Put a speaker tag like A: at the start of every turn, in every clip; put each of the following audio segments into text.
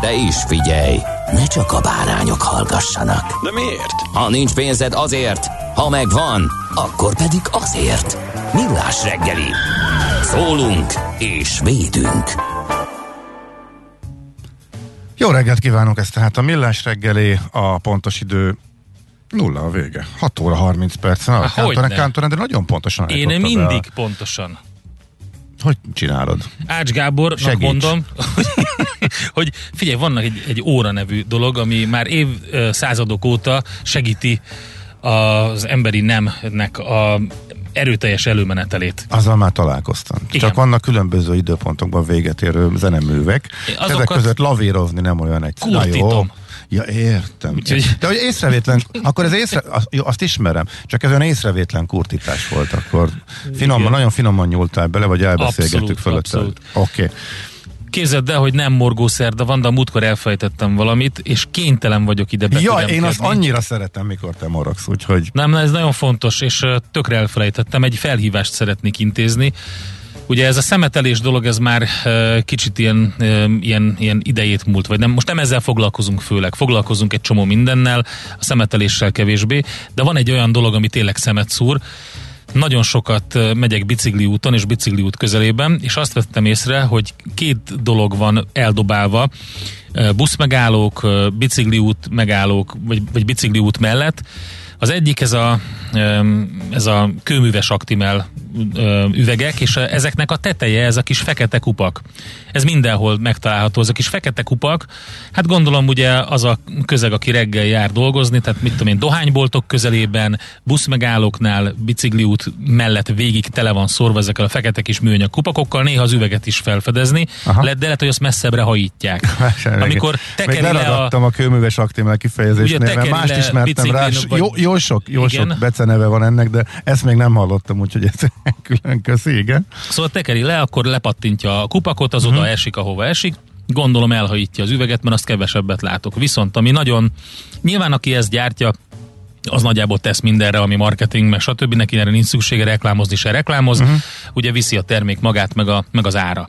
A: De is figyelj, ne csak a bárányok hallgassanak.
B: De miért?
A: Ha nincs pénzed azért, ha megvan, akkor pedig azért. Millás reggeli. Szólunk és védünk.
C: Jó reggelt kívánok, ez tehát a Millás reggeli, a pontos idő nulla a vége. 6 óra 30 perc. Na,
D: Há,
C: Kántor. Kántor, de nagyon pontosan
D: Én mindig
C: el.
D: pontosan.
C: Hogy csinálod?
D: Ács Gábornak
C: Segíts.
D: mondom, hogy, hogy figyelj, vannak egy, egy óra nevű dolog, ami már év ö, századok óta segíti az emberi nemnek a erőteljes előmenetelét.
C: Azzal már találkoztam.
D: Igen.
C: Csak vannak különböző időpontokban véget érő zeneművek.
D: Azokat
C: Ezek között lavírozni nem olyan egyszerű. Na, jó. Ja, értem.
D: Úgyhogy-
C: De hogy észrevétlen, akkor ez észre, azt, jó, azt ismerem, csak ez olyan észrevétlen kurtítás volt, akkor finoman,
D: Igen.
C: nagyon finoman nyúltál bele, vagy elbeszélgettük
D: abszolút.
C: Oké. Okay.
D: Képzeld el, hogy nem morgószerda van, de a múltkor elfejtettem valamit, és kénytelen vagyok ide
C: Ja, én azt annyira szeretem, mikor te morogsz, úgyhogy
D: Nem, ez nagyon fontos, és tökre elfelejtettem, egy felhívást szeretnék intézni. Ugye ez a szemetelés dolog, ez már kicsit ilyen, ilyen, ilyen idejét múlt, vagy nem, most nem ezzel foglalkozunk főleg, foglalkozunk egy csomó mindennel, a szemeteléssel kevésbé, de van egy olyan dolog, ami tényleg szemet szúr, nagyon sokat megyek bicikli úton és bicikli út közelében, és azt vettem észre, hogy két dolog van eldobálva, buszmegállók, bicikli út megállók, vagy, vagy bicikli út mellett. Az egyik ez a, ez a kőműves aktimel üvegek, és ezeknek a teteje, ez a kis fekete kupak. Ez mindenhol megtalálható, ez a kis fekete kupak. Hát gondolom ugye az a közeg, aki reggel jár dolgozni, tehát mit tudom én, dohányboltok közelében, buszmegállóknál, bicikliút mellett végig tele van szorva ezekkel a fekete kis műanyag kupakokkal, néha az üveget is felfedezni,
C: Aha.
D: Lehet, de lehet, hogy azt messzebbre hajítják. Amikor
C: Még
D: tekeri le a...
C: a kőműves aktimel mert
D: tekeri
C: mást ismertem rá.
D: biciklin,
C: Jó,
D: vagy-
C: jó sok, jó
D: Igen.
C: sok beceneve van ennek, de ezt még nem hallottam, úgyhogy ez külön köszi, igen.
D: Szóval tekeri le, akkor lepattintja a kupakot, az
C: Mhm.
D: oda esik, ahova esik. Gondolom elhajítja az üveget, mert azt kevesebbet látok. Viszont ami nagyon, nyilván aki ezt gyártja, az nagyjából tesz mindenre, ami marketing, meg stb. Neki erre nincs szüksége reklámozni, se reklámoz.
C: Mhm.
D: Uh-huh. Ugye viszi a termék magát, meg, a, meg az ára.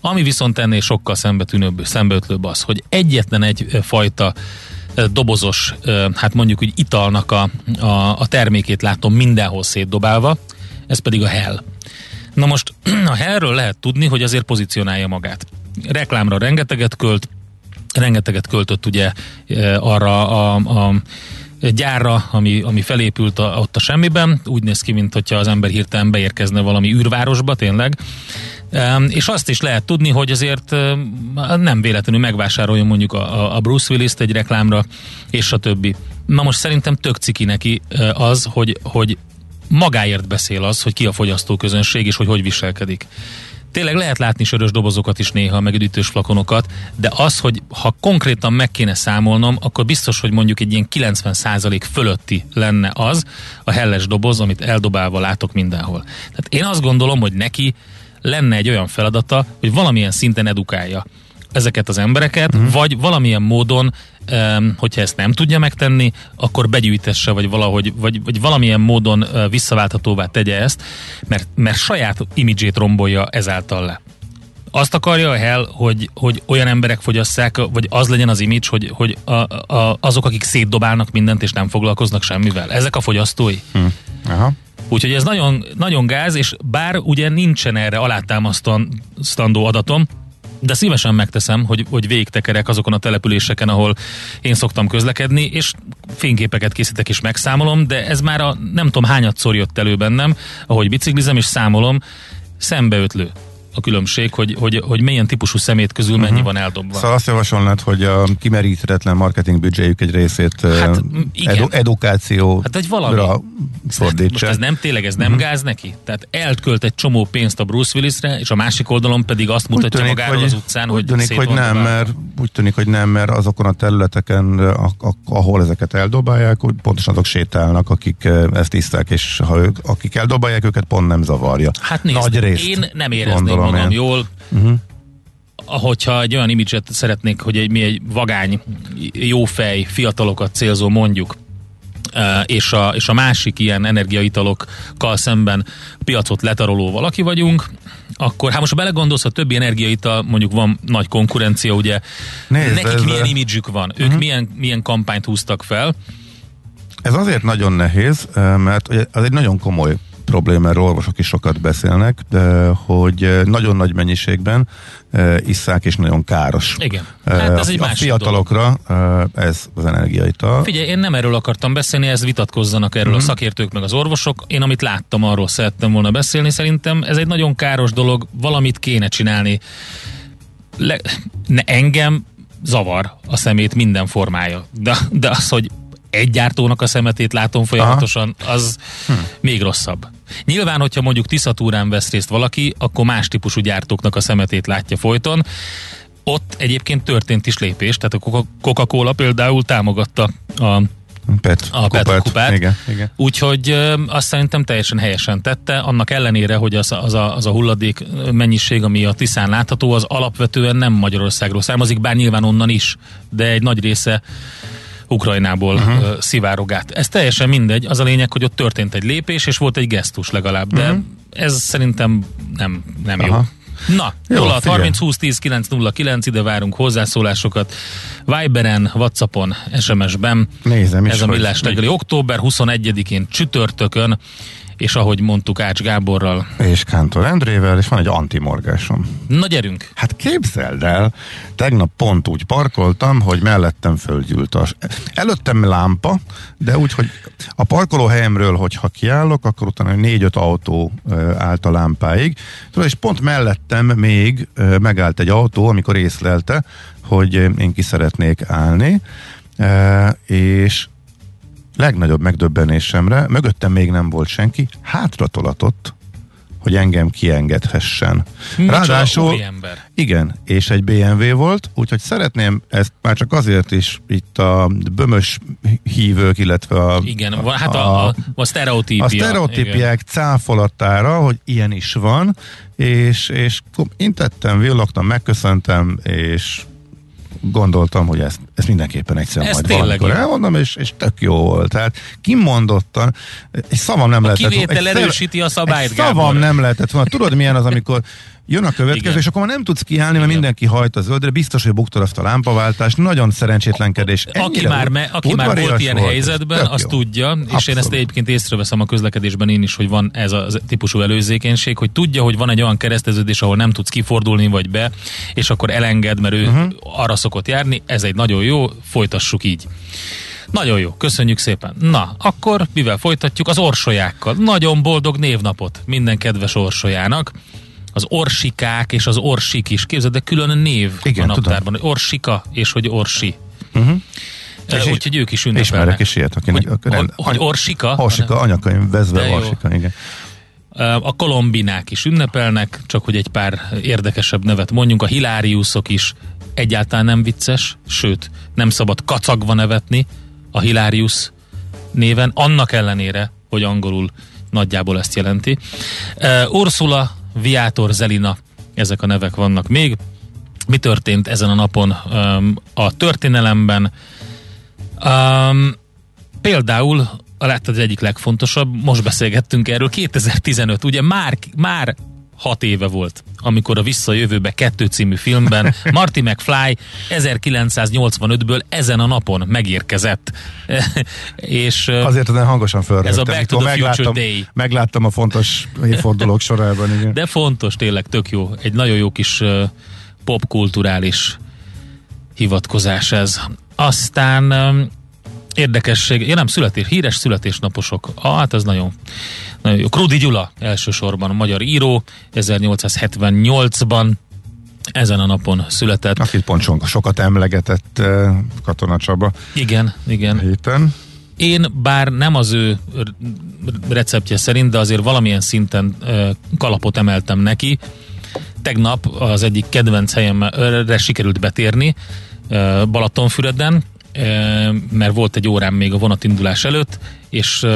D: Ami viszont ennél sokkal szembetűnőbb, szembeötlőbb az, hogy egyetlen egy fajta dobozos, hát mondjuk úgy italnak a, a, a termékét látom mindenhol szétdobálva, ez pedig a Hell. Na most a Hellről lehet tudni, hogy azért pozícionálja magát. Reklámra rengeteget költ, rengeteget költött ugye eh, arra a, a gyárra, ami, ami felépült a, ott a semmiben. Úgy néz ki, mint hogyha az ember hirtelen beérkezne valami űrvárosba, tényleg. Em, És azt is lehet tudni, hogy azért em, nem véletlenül megvásároljon mondjuk a, a- Bruce Willis-t egy reklámra, és a többi. Na most szerintem tök ciki neki az, hogy, hogy magáért beszél az, hogy ki a fogyasztóközönség, és hogy hogy viselkedik. Tényleg lehet látni sörös dobozokat is néha, meg üdítős flakonokat, de az, hogy ha konkrétan meg kéne számolnom, akkor biztos, hogy mondjuk egy ilyen 90% fölötti lenne az a helles doboz, amit eldobálva látok mindenhol. Tehát én azt gondolom, hogy neki lenne egy olyan feladata, hogy valamilyen szinten edukálja ezeket az embereket, uh-huh. vagy valamilyen módon, hogyha ezt nem tudja megtenni, akkor begyűjtesse, vagy valahogy, vagy, vagy valamilyen módon visszaválthatóvá tegye ezt, mert, mert saját imidzsét rombolja ezáltal le. Azt akarja a Hell, hogy, hogy olyan emberek fogyasszák, vagy az legyen az image, hogy, hogy a, a, azok, akik szétdobálnak mindent, és nem foglalkoznak semmivel. Ezek a fogyasztói.
C: Aha.
D: Úgyhogy ez nagyon, nagyon gáz, és bár ugye nincsen erre alátámasztandó adatom, de szívesen megteszem, hogy, hogy végtekerek azokon a településeken, ahol én szoktam közlekedni, és fényképeket készítek és megszámolom, de ez már a nem tudom hányadszor jött elő bennem, ahogy biciklizem és számolom, szembeötlő a különbség, hogy, hogy, hogy milyen típusú szemét közül mennyi uh-huh. van eldobva.
C: Szóval azt javasolnád, hogy a kimeríthetetlen marketing büdzséjük egy részét
D: Hát,
C: edu- edukáció
D: Hát egy valami. Most
C: fordítsa.
D: ez nem tényleg, ez nem uh-huh. gáz neki? Tehát elkölt egy csomó pénzt a Bruce Willisre, és a másik oldalon pedig azt mutatja magáról az utcán,
C: úgy
D: hogy
C: tűnik, hogy nem, mert, úgy tűnik, hogy nem, mert azokon a területeken, a, a, ahol ezeket eldobálják, úgy pontosan azok sétálnak, akik ezt tiszták, és ha ők, akik eldobálják őket, pont nem zavarja.
D: Hát nézd,
C: Nagy részt,
D: én nem érezném
C: gondolom
D: magam jól,
C: Uh-huh.
D: hogyha egy olyan imidzset szeretnék, hogy egy, mi egy vagány, jófej, fiatalokat célzó mondjuk, eh, és a, és a másik ilyen energiaitalokkal szemben piacot letaroló valaki vagyunk, akkor hát most ha belegondolsz, a többi energiaital mondjuk van nagy konkurencia, ugye?
C: Nézd,
D: nekik
C: ez-
D: milyen imidzsük van, ők milyen, milyen kampányt húztak fel,
C: Ez azért nagyon nehéz, eh, mert az egy nagyon komoly probléma, erről orvosok is sokat beszélnek, de hogy eh, nagyon nagy mennyiségben eh, isszák, és nagyon káros.
D: Igen.
C: Eh,
D: Hát ez
C: a-
D: egy
C: a fiatalokra eh, ez az energiaital.
D: Figyelj, én nem erről akartam beszélni, ez vitatkozzanak erről
C: Mhm.
D: a szakértők meg az orvosok. Én amit láttam, arról szerettem volna beszélni. Szerintem ez egy nagyon káros dolog, valamit kéne csinálni. Le, ne, engem zavar a szemét minden formája. De, de az, hogy egy gyártónak a szemetét látom folyamatosan, az
C: Hm.
D: még rosszabb. Nyilván, hogyha mondjuk Tiszatúrán vesz részt valaki, akkor más típusú gyártóknak a szemetét látja folyton. Ott egyébként történt is lépés, tehát a Coca- Coca-Cola például támogatta a
C: Pet,
D: a Petra kupát.
C: Igen, igen.
D: Úgyhogy ö, azt szerintem teljesen helyesen tette, annak ellenére, hogy az, az, a, az a hulladék mennyiség, ami a Tiszán látható, az alapvetően nem Magyarországról származik, bár nyilván onnan is, de egy nagy része Ukrajnából uh-huh. szivárog át. Ez teljesen mindegy, az a lényeg, hogy ott történt egy lépés, és volt egy gesztus legalább, de uh-huh. ez szerintem nem, nem jó. Na,
C: Jó,
D: 0
C: figyelj.
D: 30 20 10 909, ide várunk hozzászólásokat. Viberen, Whatsappon, SMS-ben.
C: Nézem is,
D: Ez a
C: hogy-
D: Millás reggeli október 21-én csütörtökön, és ahogy mondtuk Ács Gáborral.
C: És Kántor Endrével, és van egy antimorgásom.
D: Na gyerünk!
C: Hát képzeld el, tegnap pont úgy parkoltam, hogy mellettem fölgyűlt a... Előttem lámpa, de úgy, hogy a parkolóhelyemről, hogyha kiállok, akkor utána négy-öt autó állt a lámpáig. Tudod, és pont mellettem még megállt egy autó, amikor észlelte, hogy én ki szeretnék állni, és legnagyobb megdöbbenésemre, mögöttem még nem volt senki, hátra tolatott, hogy engem kiengedhessen.
D: Micsoda úriember.
C: igen, és egy BMW volt, úgyhogy szeretném ezt már csak azért is itt a bömös hívők, illetve a,
D: Igen, hát a, a, a sztereotípia.
C: a
D: igen.
C: sztereotípiák cáfolatára, hogy ilyen is van, és, és intettem, villogtam, megköszöntem, és gondoltam, hogy ezt, ezt mindenképpen egyszer
D: Ez
C: majd valamikor elmondom, és, és tök jó volt. Tehát kimondottan, egy szavam nem
D: A
C: lehetett
D: kivétel
C: egy szer-
D: erősíti a szabályt,
C: egy szavam
D: Gábor.
C: nem lehetett volna. Tudod milyen az, amikor jön a következő,
D: Igen.
C: és akkor már nem tudsz kiállni, mert
D: Igen.
C: mindenki hajt a zöldre, biztos, hogy buktad azt a lámpaváltást, nagyon szerencsétlenkedés.
D: Aki
C: Ennyire
D: már, me, aki már volt ilyen
C: volt,
D: helyzetben, az
C: jó.
D: tudja, és én ezt
C: Abszolút.
D: egyébként észreveszem a közlekedésben én is, hogy van ez a típusú előzékenység, hogy tudja, hogy van egy olyan kereszteződés, ahol nem tudsz kifordulni vagy be, és akkor elenged, mert ő uh-huh. arra szokott járni, ez egy nagyon jó, folytassuk így. Nagyon jó, köszönjük szépen. Na, akkor mivel folytatjuk? Az orsolyákkal. Nagyon boldog névnapot minden kedves orsolyának. Az orsikák és az orsik is. Képzeld, de külön név
C: Igen,
D: a
C: tudom.
D: naptárban, hogy orsika és hogy orsi.
C: Uh-huh.
D: És
C: És
D: Úgyhogy ők is ünnepelnek.
C: Ismerek is ilyet, aki
D: Hogy,
C: aki-
D: hogy, Orsika,
C: Orsika, anyakönyv, vezve
D: jó.
C: Orsika, igen.
D: a kolombinák is ünnepelnek, csak hogy egy pár érdekesebb nevet mondjunk, a hiláriuszok is egyáltalán nem vicces, sőt, nem szabad kacagva nevetni a Hilárius néven, annak ellenére, hogy angolul nagyjából ezt jelenti. Uh, Ursula, Viátor, Zelina, ezek a nevek vannak még. Mi történt ezen a napon um, a történelemben? Um, például, láttad az egyik legfontosabb, most beszélgettünk erről, 2015, ugye már, már hat éve volt amikor a Visszajövőbe kettő című filmben Marty McFly 1985-ből ezen a napon megérkezett. és
C: Azért ezen hangosan fölrögtem.
D: Ez a Back to the Future
C: megláttam,
D: Day.
C: Megláttam a fontos évfordulók sorában. Igen.
D: De fontos, tényleg tök jó. Egy nagyon jó kis popkulturális hivatkozás ez. Aztán érdekesség, ja nem, születés, híres születésnaposok. Ah, hát ez nagyon, nagyon jó. Krudi Gyula elsősorban, a magyar író, 1878-ban ezen a napon született.
C: Akit pont so- sokat emlegetett eh, Katona Csaba
D: Igen, igen.
C: héten.
D: Én bár nem az ő receptje szerint, de azért valamilyen szinten ö, kalapot emeltem neki. Tegnap az egyik kedvenc helyemre sikerült betérni Balatonfüreden, mert volt egy órám még a vonatindulás előtt, és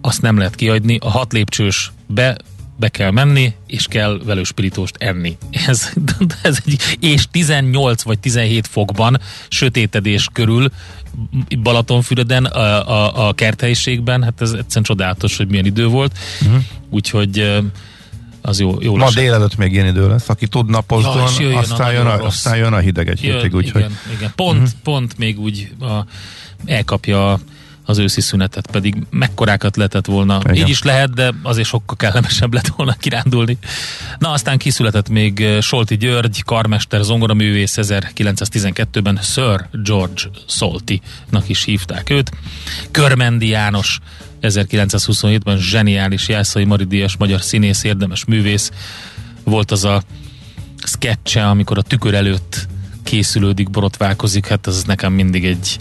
D: azt nem lehet kiadni. A hat lépcsős be be kell menni, és kell velőspiritóst enni. Ez, ez egy, és 18 vagy 17 fokban, sötétedés körül Balatonfüreden, a, a, a kerthelyiségben, hát ez egyszerűen csodálatos, hogy milyen idő volt. Uh-huh. Úgyhogy az jó, jó
C: Ma délelőtt még ilyen idő lesz. Aki tud
D: Ja,
C: napozdon,
D: és jöjjön a
C: aztán, jön a, aztán jön a hideg egy
D: Jön,
C: hétig, úgyhogy
D: igen, igen. Pont, uh-huh. pont még úgy a, elkapja az őszi szünetet, pedig mekkorákat lehetett volna.
C: Igen.
D: Így is lehet, de azért sokkal kellemesebb lett volna kirándulni. Na, aztán kiszületett még Solti György, karmester, zongoraművész 1912-ben Sir George Solti-nak is hívták őt. Körmendi János 1927-ben zseniális Jászai Maridias magyar színész, érdemes művész. Volt az a sketche, amikor a tükör előtt készülődik, borotválkozik, hát ez nekem mindig egy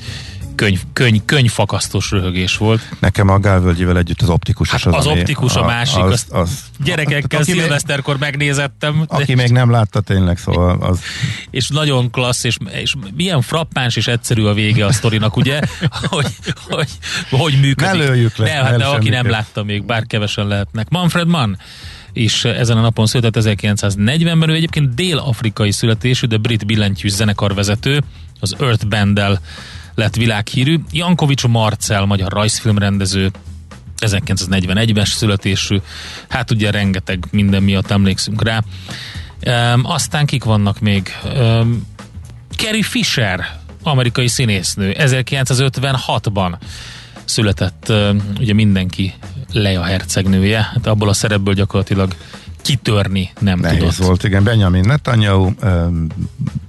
D: könyv, könyv, könyvfakasztós röhögés volt.
C: nekem a Gálvölgyivel együtt az optikus
D: Hát
C: az,
D: az optikus a másik,
C: az,
D: azt
C: az,
D: Gyerekekkel
C: aki még-
D: szilveszterkor megnézettem, de,
C: Aki még nem látta tényleg, szóval az
D: és nagyon klassz, és, és milyen frappáns és egyszerű a vége a sztorinak, ugye? hogy, hogy, hogy működik.
C: Ne lőjük le,
D: De, hát
C: ne
D: de aki nem látta még, bár kevesen lehetnek. Manfred Mann is ezen a napon született 1940-ben, ő egyébként dél-afrikai születésű, de brit billentyűs zenekarvezető, az Earth Band-del lett világhírű. Jankovics Marcel, magyar rajzfilmrendező, 1941-es születésű, hát ugye rengeteg minden miatt emlékszünk rá. Um, aztán kik vannak még? Um, Carrie Fisher, amerikai színésznő, 1956-ban született um, ugye mindenki Leia hercegnője, hát abból a szerepből gyakorlatilag kitörni nem
C: nehéz
D: tudott.
C: volt. Igen, Benjamin Netanyahu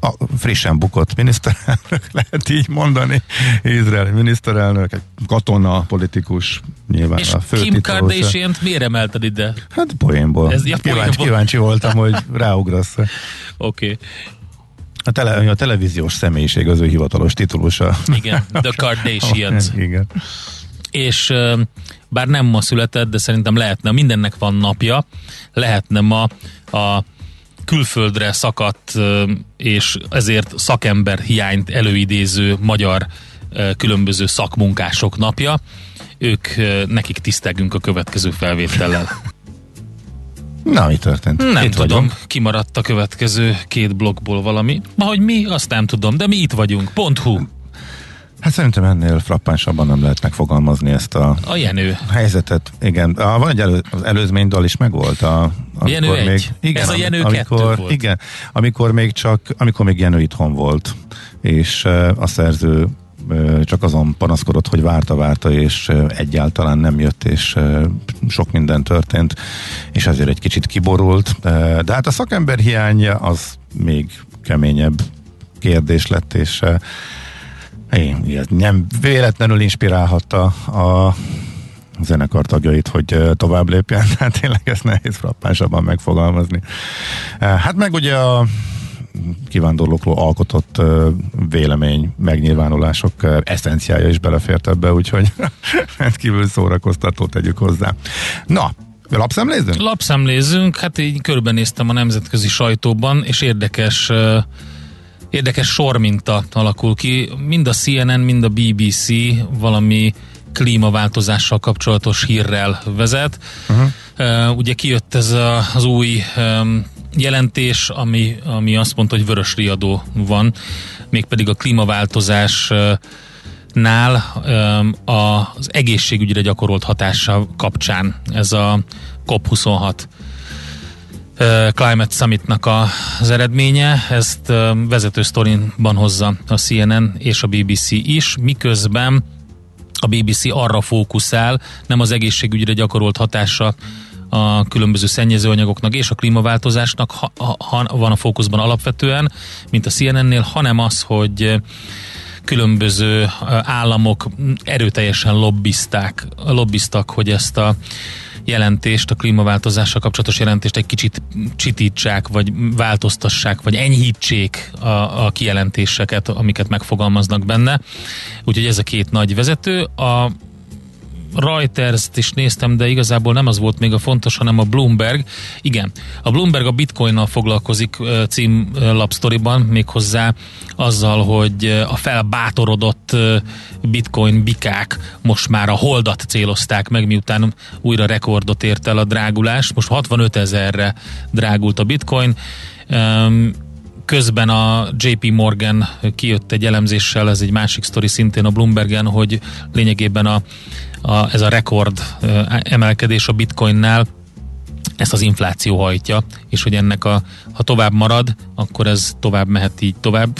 C: a frissen bukott miniszterelnök, lehet így mondani. Izraeli miniszterelnök, egy katona, politikus, nyilván
D: És
C: a fő
D: Kim kardashian miért emelted ide?
C: Hát poénból.
D: Ez- ja,
C: kíváncsi,
D: poénból.
C: kíváncsi voltam, hogy ráugrasz.
D: Oké. Okay.
C: A, tele, a televíziós személyiség az ő hivatalos titulusa.
D: Igen, The Kardashians.
C: Igen.
D: És bár nem ma született, de szerintem lehetne, mindennek van napja, lehetne ma a külföldre szakadt és ezért szakember hiányt előidéző magyar különböző szakmunkások napja. Ők, nekik tisztelgünk a következő felvétellel.
C: Na, mi történt?
D: Nem
C: Itt
D: tudom,
C: vagyunk.
D: kimaradt a következő két blokkból valami. Ma, hogy mi, azt nem tudom, de mi itt vagyunk. Pont hu.
C: Hát szerintem ennél frappánsabban nem lehet megfogalmazni ezt a
D: A Jenő.
C: helyzetet. Igen, a, van egy elő, az előzmény dal is megvolt. A,
D: Jenő egy.
C: még, igen,
D: Ez a Jenő
C: amikor,
D: volt.
C: Igen, amikor még csak, amikor még Jenő itthon volt, és a szerző csak azon panaszkodott, hogy várta-várta, és egyáltalán nem jött, és sok minden történt, és ezért egy kicsit kiborult. De hát a szakember hiánya az még keményebb kérdés lett, és ez nem véletlenül inspirálhatta a zenekar tagjait, hogy tovább lépjen, tehát tényleg ezt nehéz frappánsabban megfogalmazni. Hát meg ugye a kivándorlókról alkotott vélemény, megnyilvánulások eszenciája is belefért ebbe, úgyhogy rendkívül szórakoztató tegyük hozzá. Na, lapszemlézünk?
D: Lapszemlézzünk, hát így körbenéztem a nemzetközi sajtóban, és érdekes uh, érdekes sorminta alakul ki. Mind a CNN, mind a BBC valami klímaváltozással kapcsolatos hírrel vezet. Uh-huh. Uh, ugye kijött ez a, az új um, jelentés, ami, ami azt mondta, hogy vörös riadó van, mégpedig a klímaváltozás uh, nál um, az egészségügyre gyakorolt hatása kapcsán ez a COP26 Climate Summitnak az eredménye. Ezt vezető sztorinban hozza a CNN és a BBC is, miközben a BBC arra fókuszál, nem az egészségügyre gyakorolt hatása a különböző szennyezőanyagoknak és a klímaváltozásnak ha, ha, van a fókuszban alapvetően, mint a CNN-nél, hanem az, hogy különböző államok erőteljesen lobbizták, lobbiztak, hogy ezt a jelentést, a klímaváltozással kapcsolatos jelentést egy kicsit csitítsák, vagy változtassák, vagy enyhítsék a, a kijelentéseket, amiket megfogalmaznak benne. Úgyhogy ez a két nagy vezető. A Reuters-t is néztem, de igazából nem az volt még a fontos, hanem a Bloomberg. Igen, a Bloomberg a bitcoinnal foglalkozik címlapsztoriban, méghozzá azzal, hogy a felbátorodott bitcoin bikák most már a holdat célozták meg, miután újra rekordot ért el a drágulás. Most 65 ezerre drágult a bitcoin közben a JP Morgan kijött egy elemzéssel, ez egy másik sztori szintén a Bloombergen, hogy lényegében a, a, ez a rekord emelkedés a bitcoinnál ezt az infláció hajtja, és hogy ennek a, ha tovább marad, akkor ez tovább mehet így tovább.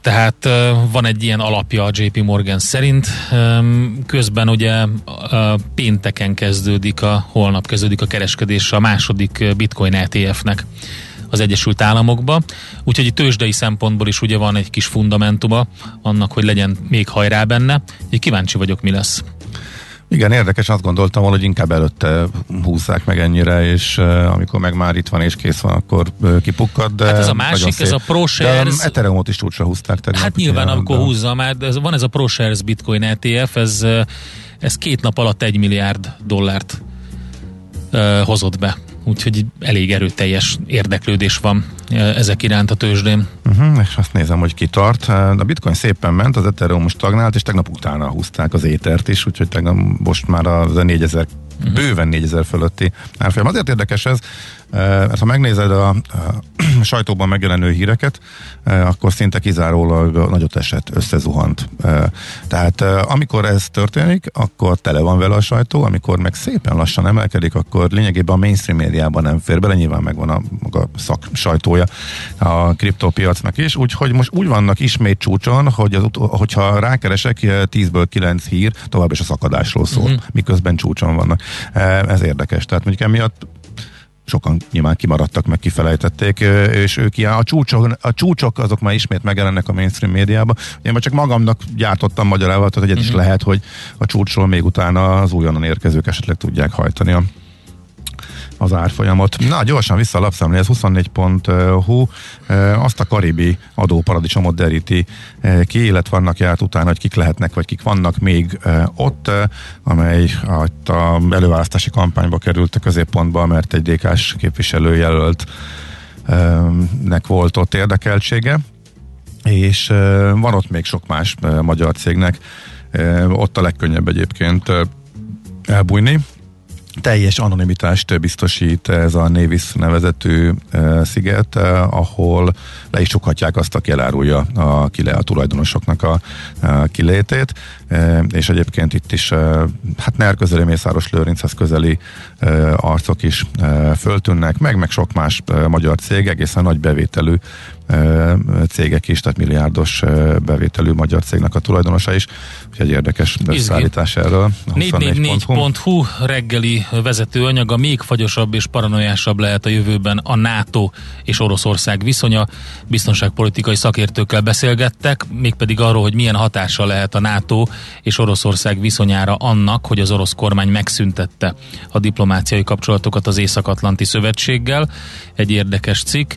D: Tehát van egy ilyen alapja a JP Morgan szerint. Közben ugye pénteken kezdődik a, holnap kezdődik a kereskedés a második bitcoin ETF-nek az Egyesült Államokba. Úgyhogy a tőzsdei szempontból is ugye van egy kis fundamentuma annak, hogy legyen még hajrá benne. Úgyhogy kíváncsi vagyok, mi lesz.
C: Igen, érdekes, azt gondoltam hogy inkább előtte húzzák meg ennyire, és uh, amikor meg már itt van és kész van, akkor uh, kipukkad. De
D: hát ez a másik, ez a ProShares.
C: De Ethereumot is csúcsra húzták.
D: Tehát hát nyilván, ugye, amikor de... húzza már, ez, van ez a ProShares Bitcoin ETF, ez, ez két nap alatt egy milliárd dollárt uh, hozott be úgyhogy elég erőteljes érdeklődés van e, ezek iránt a tőzsdén.
C: Uh-huh, és azt nézem, hogy kitart. A bitcoin szépen ment, az Ethereum stagnált, és tegnap utána húzták az étert is, úgyhogy tegnap most már az a 4000 uh-huh. bőven 4000 fölötti árfolyam. Azért érdekes ez, mert ha megnézed a, a sajtóban megjelenő híreket, akkor szinte kizárólag nagyot esett, összezuhant. Tehát amikor ez történik, akkor tele van vele a sajtó, amikor meg szépen lassan emelkedik, akkor lényegében a mainstream médiában nem fér bele, nyilván megvan a maga szak sajtója a kriptópiacnak is, úgyhogy most úgy vannak ismét csúcson, hogy az, hogyha rákeresek, 10-ből 9 hír tovább is a szakadásról szól, uh-huh. miközben csúcson vannak. Ez érdekes. Tehát mondjuk emiatt sokan nyilván kimaradtak, meg kifelejtették, és ők ilyen, a csúcsok, a csúcsok azok már ismét megjelennek a mainstream médiában. Én már csak magamnak gyártottam magyarával, tehát hogy uh-huh. is mhm. lehet, hogy a csúcsról még utána az újonnan érkezők esetleg tudják hajtani a az árfolyamot. Na, gyorsan vissza a lapszemléhez, 24.hu azt a karibi adóparadicsomot deríti ki, illetve vannak járt utána, hogy kik lehetnek, vagy kik vannak még ott, amely a előválasztási kampányba került a középpontba, mert egy DK-s képviselőjelölt volt ott érdekeltsége, és van ott még sok más magyar cégnek, ott a legkönnyebb egyébként elbújni, teljes anonimitást biztosít ez a Nevis nevezetű uh, sziget, uh, ahol le is csukhatják azt, aki elárulja a, kile, a tulajdonosoknak a, a kilétét, uh, és egyébként itt is hát NER közeli Mészáros Lőrinchez közeli arcok is föltűnnek, meg, meg sok más magyar cég, egészen nagy bevételű cégek is, tehát milliárdos bevételű magyar cégnek a tulajdonosa is. Úgyhogy egy érdekes beszállítás erről.
D: 444.hu reggeli vezető anyaga még fagyosabb és paranoiásabb lehet a jövőben a NATO és Oroszország viszonya. Biztonságpolitikai szakértőkkel beszélgettek, mégpedig arról, hogy milyen hatása lehet a NATO és Oroszország viszonyára annak, hogy az orosz kormány megszüntette a diplomáciai kapcsolatokat az Észak-Atlanti Szövetséggel. Egy érdekes cikk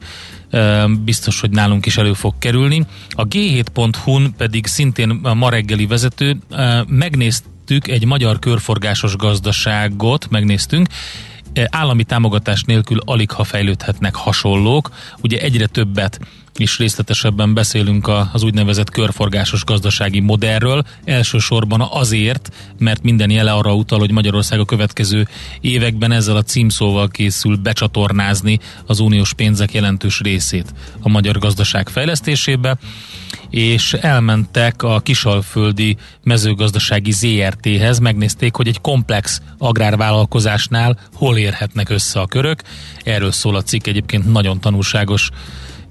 D: biztos, hogy nálunk is elő fog kerülni. A G7.hu-n pedig szintén a ma reggeli vezető, megnéztük egy magyar körforgásos gazdaságot, megnéztünk, állami támogatás nélkül alig ha fejlődhetnek hasonlók. Ugye egyre többet is részletesebben beszélünk az úgynevezett körforgásos gazdasági modellről. Elsősorban azért, mert minden jele arra utal, hogy Magyarország a következő években ezzel a címszóval készül becsatornázni az uniós pénzek jelentős részét a magyar gazdaság fejlesztésébe és elmentek a kisalföldi mezőgazdasági ZRT-hez, megnézték, hogy egy komplex agrárvállalkozásnál hol érhetnek össze a körök. Erről szól a cikk egyébként nagyon tanulságos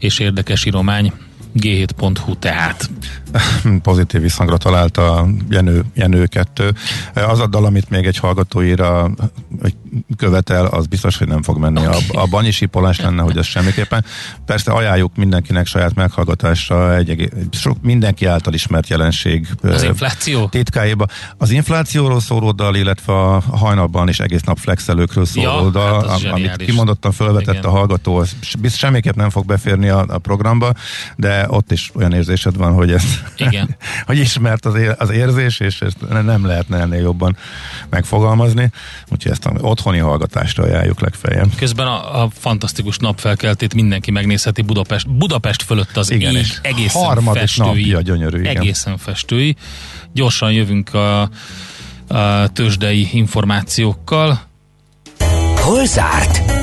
D: és érdekes iromány g7.hu tehát.
C: Pozitív visszhangra talált a Jenő, Jenő 2. Az a dal, amit még egy hallgatóira követel, az biztos, hogy nem fog menni. Okay. A, a banyisipolás lenne, hogy ez semmiképpen. Persze ajánljuk mindenkinek saját meghallgatásra egy, egy sok mindenki által ismert jelenség.
D: Az infláció?
C: Titkáiba. Az inflációról szóló dal, illetve a hajnalban is egész nap flexelőkről szóló ja, dal, hát amit kimondottan felvetett Igen. a hallgató, az semmiképp nem fog beférni a, a programba, de ott is olyan érzésed van, hogy ez Igen. hogy ismert az, az érzés, és ezt nem lehetne ennél jobban megfogalmazni. Úgyhogy ezt a otthoni hallgatásra ajánljuk legfeljebb.
D: Közben a, a fantasztikus napfelkeltét mindenki megnézheti Budapest, Budapest fölött az igen, ég egészen harmadik festői.
C: napja gyönyörű, igen.
D: Egészen festői. Gyorsan jövünk a, a tőzsdei információkkal.
A: Hol zárt?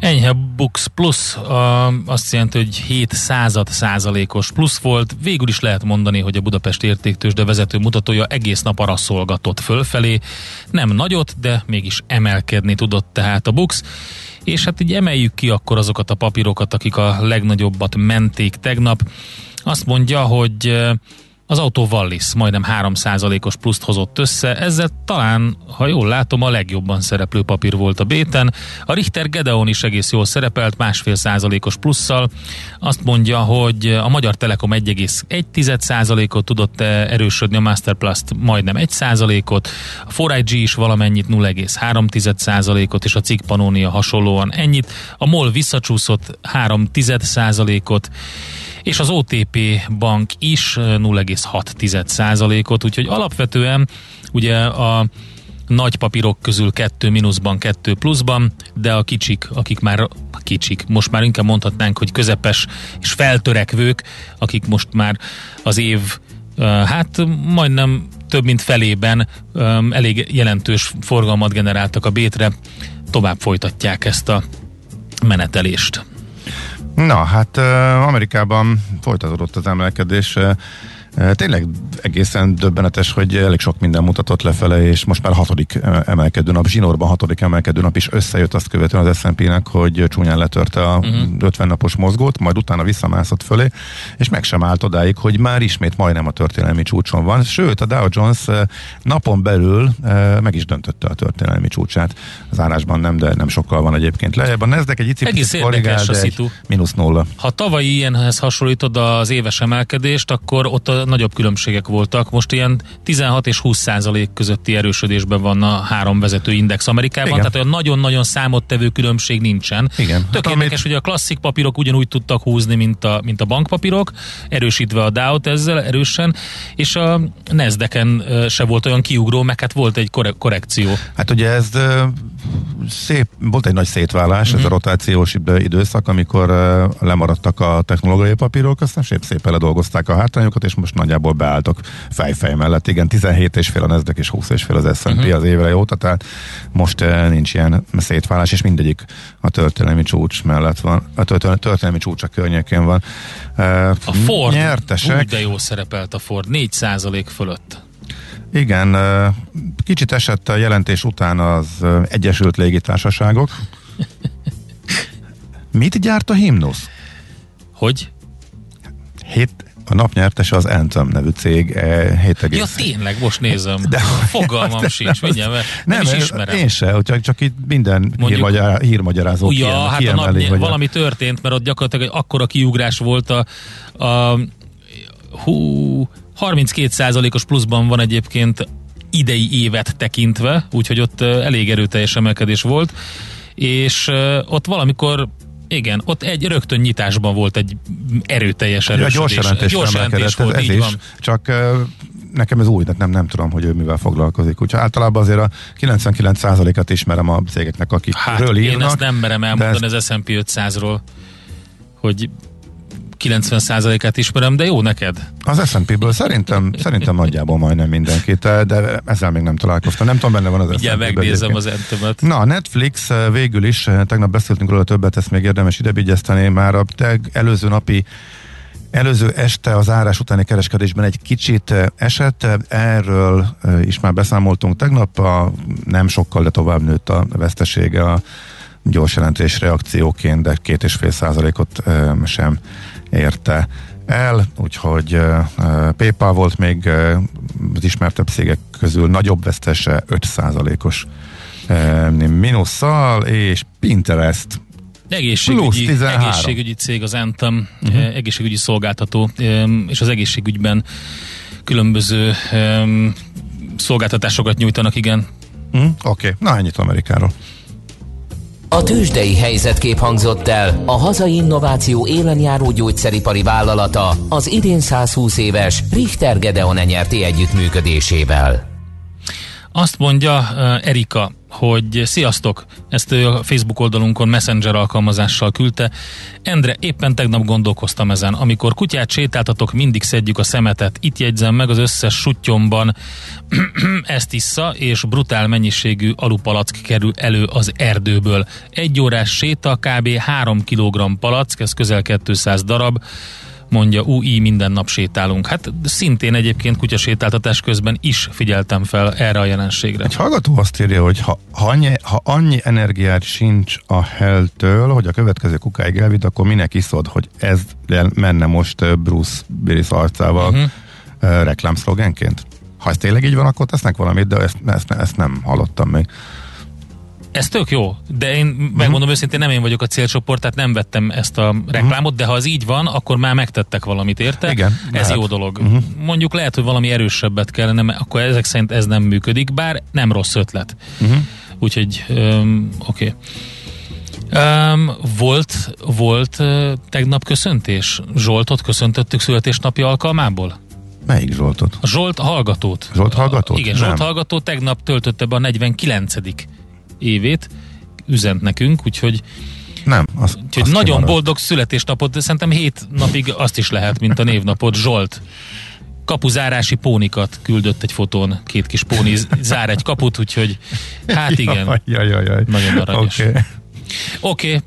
D: Enyhe Bux Plus azt jelenti, hogy 7 század százalékos plusz volt. Végül is lehet mondani, hogy a Budapest de vezető mutatója egész nap arra szolgatott fölfelé. Nem nagyot, de mégis emelkedni tudott tehát a Bux. És hát így emeljük ki akkor azokat a papírokat, akik a legnagyobbat menték tegnap. Azt mondja, hogy az autó Wallis majdnem 3%-os pluszt hozott össze, ezzel talán, ha jól látom, a legjobban szereplő papír volt a béten. A Richter Gedeon is egész jól szerepelt, másfél százalékos plusszal. Azt mondja, hogy a Magyar Telekom 1,1%-ot tudott erősödni, a Masterplast majdnem 1%-ot, a 4IG is valamennyit 0,3%-ot, és a Cikk Pannonia hasonlóan ennyit. A MOL visszacsúszott 3%-ot, és az OTP bank is 0,6%-ot, úgyhogy alapvetően ugye a nagy papírok közül kettő mínuszban, kettő pluszban, de a kicsik, akik már kicsik, most már inkább mondhatnánk, hogy közepes és feltörekvők, akik most már az év hát majdnem több mint felében elég jelentős forgalmat generáltak a bétre, tovább folytatják ezt a menetelést.
C: Na, hát Amerikában folytatódott az emelkedés. Tényleg egészen döbbenetes, hogy elég sok minden mutatott lefele, és most már hatodik emelkedő nap, zsinórban hatodik emelkedő nap is összejött azt követően az S&P-nek, hogy csúnyán letörte a uh-huh. Mhm. 50 napos mozgót, majd utána visszamászott fölé, és meg sem állt odáig, hogy már ismét majdnem a történelmi csúcson van. Sőt, a Dow Jones napon belül meg is döntötte a történelmi csúcsát. Az árásban nem, de nem sokkal van egyébként lejjebb. A Nasdaq egy icipicit korrigál, de egy mínusz nulla.
D: Ha tavalyi ilyenhez hasonlítod az éves emelkedést, akkor ott a nagyobb különbségek voltak. Most ilyen 16 és 20 százalék közötti erősödésben van a három vezető index Amerikában, Igen. tehát olyan nagyon-nagyon számottevő különbség nincsen.
C: Igen.
D: Tök hát, érdekes, amit... hogy a klasszik papírok ugyanúgy tudtak húzni, mint a, mint a bankpapírok, erősítve a Dow-t ezzel erősen, és a Nasdaq-en se volt olyan kiugró, meg hát volt egy korrekció.
C: Hát ugye ez szép, volt egy nagy szétválás, uh-huh. ez a mhm. rotációs időszak, amikor lemaradtak a technológiai papírok, aztán szép szépen ledolgozták a hátrányokat, és most nagyjából beálltak fejfej mellett. Igen, 17 és fél a Nasdaq és 20 és fél az S&P uh-huh. az évre óta, tehát most nincs ilyen szétválás, és mindegyik a történelmi csúcs mellett van, a történelmi csúcs a környékén van.
D: A Ford, nyertesek, úgy de jó szerepelt a Ford, 4% fölött.
C: Igen, kicsit esett a jelentés után az Egyesült Légitársaságok. Mit gyárt a himnusz?
D: Hogy?
C: Hét, a napnyertese az Anthem nevű cég 7,
D: Ja tényleg, most nézem. De, Fogalmam sincs, mindjárt, nem, nem is ismerem.
C: Én se, csak, csak itt minden Mondjuk, hírmagyará, hírmagyarázó
D: ja, kiemel, hát kiemeli, a nap, valami a... történt, mert ott gyakorlatilag egy akkora kiugrás volt a, a hú, 32%-os pluszban van egyébként idei évet tekintve, úgyhogy ott elég erőteljes emelkedés volt, és ott valamikor igen, ott egy rögtön nyitásban volt egy erőteljes erősödés.
C: Gyors jelentés,
D: gyors jelentés
C: volt, ez, ez így is, van. Csak nekem ez új, de nem, nem tudom, hogy ő mivel foglalkozik. Úgyhogy általában azért a 99%-at ismerem a cégeknek, akik hát, írnak.
D: én ezt nem merem elmondani ezt... az S&P 500-ról, hogy 90%-át ismerem, de jó neked.
C: Az S&P-ből szerintem, szerintem nagyjából majdnem mindenkit, de ezzel még nem találkoztam. Nem tudom, benne van az
D: S&P-ben. megnézem az entemet.
C: Na, Netflix eh, végül is, eh, tegnap beszéltünk róla többet, ezt még érdemes idebigyezteni, már a előző napi Előző este az árás utáni kereskedésben egy kicsit eh, esett, erről is már beszámoltunk tegnap, a, nem sokkal, de tovább nőtt a vesztesége a gyors jelentés reakcióként, de két és fél százalékot sem érte el, úgyhogy uh, PayPal volt még uh, az ismertebb cégek közül nagyobb vesztese 5%-os uh, mínusszal, és Pinterest
D: Egészségügyi, egészségügyi cég az Anthem, uh-huh. egészségügyi szolgáltató, és az egészségügyben különböző um, szolgáltatásokat nyújtanak, igen.
C: Uh-huh. Oké, okay. na ennyit Amerikáról.
A: A tőzsdei helyzetkép hangzott el a hazai innováció élenjáró gyógyszeripari vállalata az idén 120 éves Richter Gedeon nyerti együttműködésével.
D: Azt mondja uh, Erika, hogy sziasztok, ezt ő a Facebook oldalunkon Messenger alkalmazással küldte. Endre, éppen tegnap gondolkoztam ezen. Amikor kutyát sétáltatok, mindig szedjük a szemetet. Itt jegyzem meg az összes sutyomban ezt issza, és brutál mennyiségű alupalack kerül elő az erdőből. Egy órás séta, kb. 3 kg palack, ez közel 200 darab mondja, új, minden nap sétálunk. Hát szintén egyébként kutyasétáltatás közben is figyeltem fel erre a jelenségre.
C: Egy hallgató azt írja, hogy ha, ha, annyi, ha annyi energiát sincs a heltől, hogy a következő kukáig elvitt, akkor minek iszod, hogy ez menne most Bruce Willis arcával uh-huh. reklámszlogenként? Ha ez tényleg így van, akkor tesznek valamit, de ezt, ezt, ezt nem hallottam még.
D: Ez tök jó, de én megmondom uh-huh. őszintén, nem én vagyok a célcsoport, tehát nem vettem ezt a reklámot, de ha az így van, akkor már megtettek valamit, érte?
C: Igen.
D: Ez lehet. jó dolog. Uh-huh. Mondjuk lehet, hogy valami erősebbet kellene, mert akkor ezek szerint ez nem működik, bár nem rossz ötlet. Uh-huh. Úgyhogy, um, oké. Okay. Um, volt, volt uh, tegnap köszöntés? Zsoltot köszöntöttük születésnapi alkalmából?
C: Melyik Zsoltot?
D: A Zsolt hallgatót.
C: Zsolt hallgatót?
D: A, igen, Zsolt nem. hallgató tegnap töltötte be a 49 évét, üzent nekünk, úgyhogy
C: nem. Az,
D: úgyhogy azt nagyon boldog születésnapot, de szerintem hét napig azt is lehet, mint a névnapot. Zsolt kapuzárási pónikat küldött egy fotón, két kis póni zár egy kaput, úgyhogy hát igen,
C: jaj, jaj, jaj.
D: nagyon aranyos. Oké. Okay. Okay.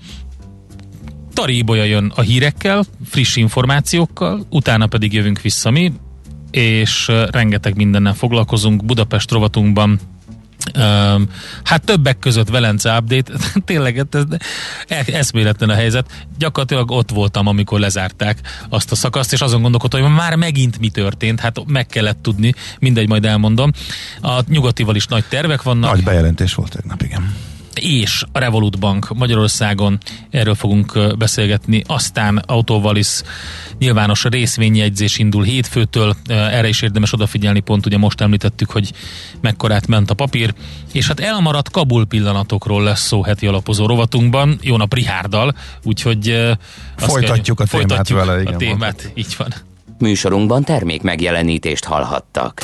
D: Tari Ibolya jön a hírekkel, friss információkkal, utána pedig jövünk vissza mi, és rengeteg mindennel foglalkozunk. Budapest rovatunkban Um, hát többek között Velence update, tényleg hát ez, ez eszméletlen a helyzet. Gyakorlatilag ott voltam, amikor lezárták azt a szakaszt, és azon gondolkodtam, hogy már megint mi történt, hát meg kellett tudni, mindegy, majd elmondom. A nyugatival is nagy tervek vannak.
C: Nagy bejelentés volt egy nap, igen
D: és a Revolut Bank Magyarországon, erről fogunk beszélgetni. Aztán autóval is nyilvános részvényjegyzés indul hétfőtől, erre is érdemes odafigyelni, pont ugye most említettük, hogy mekkorát ment a papír, és hát elmaradt Kabul pillanatokról lesz szó heti alapozó rovatunkban, jó nap Rihárdal, úgyhogy
C: folytatjuk kell, a témát folytatjuk vele, igen,
D: a témát, így van.
A: Műsorunkban termék megjelenítést hallhattak.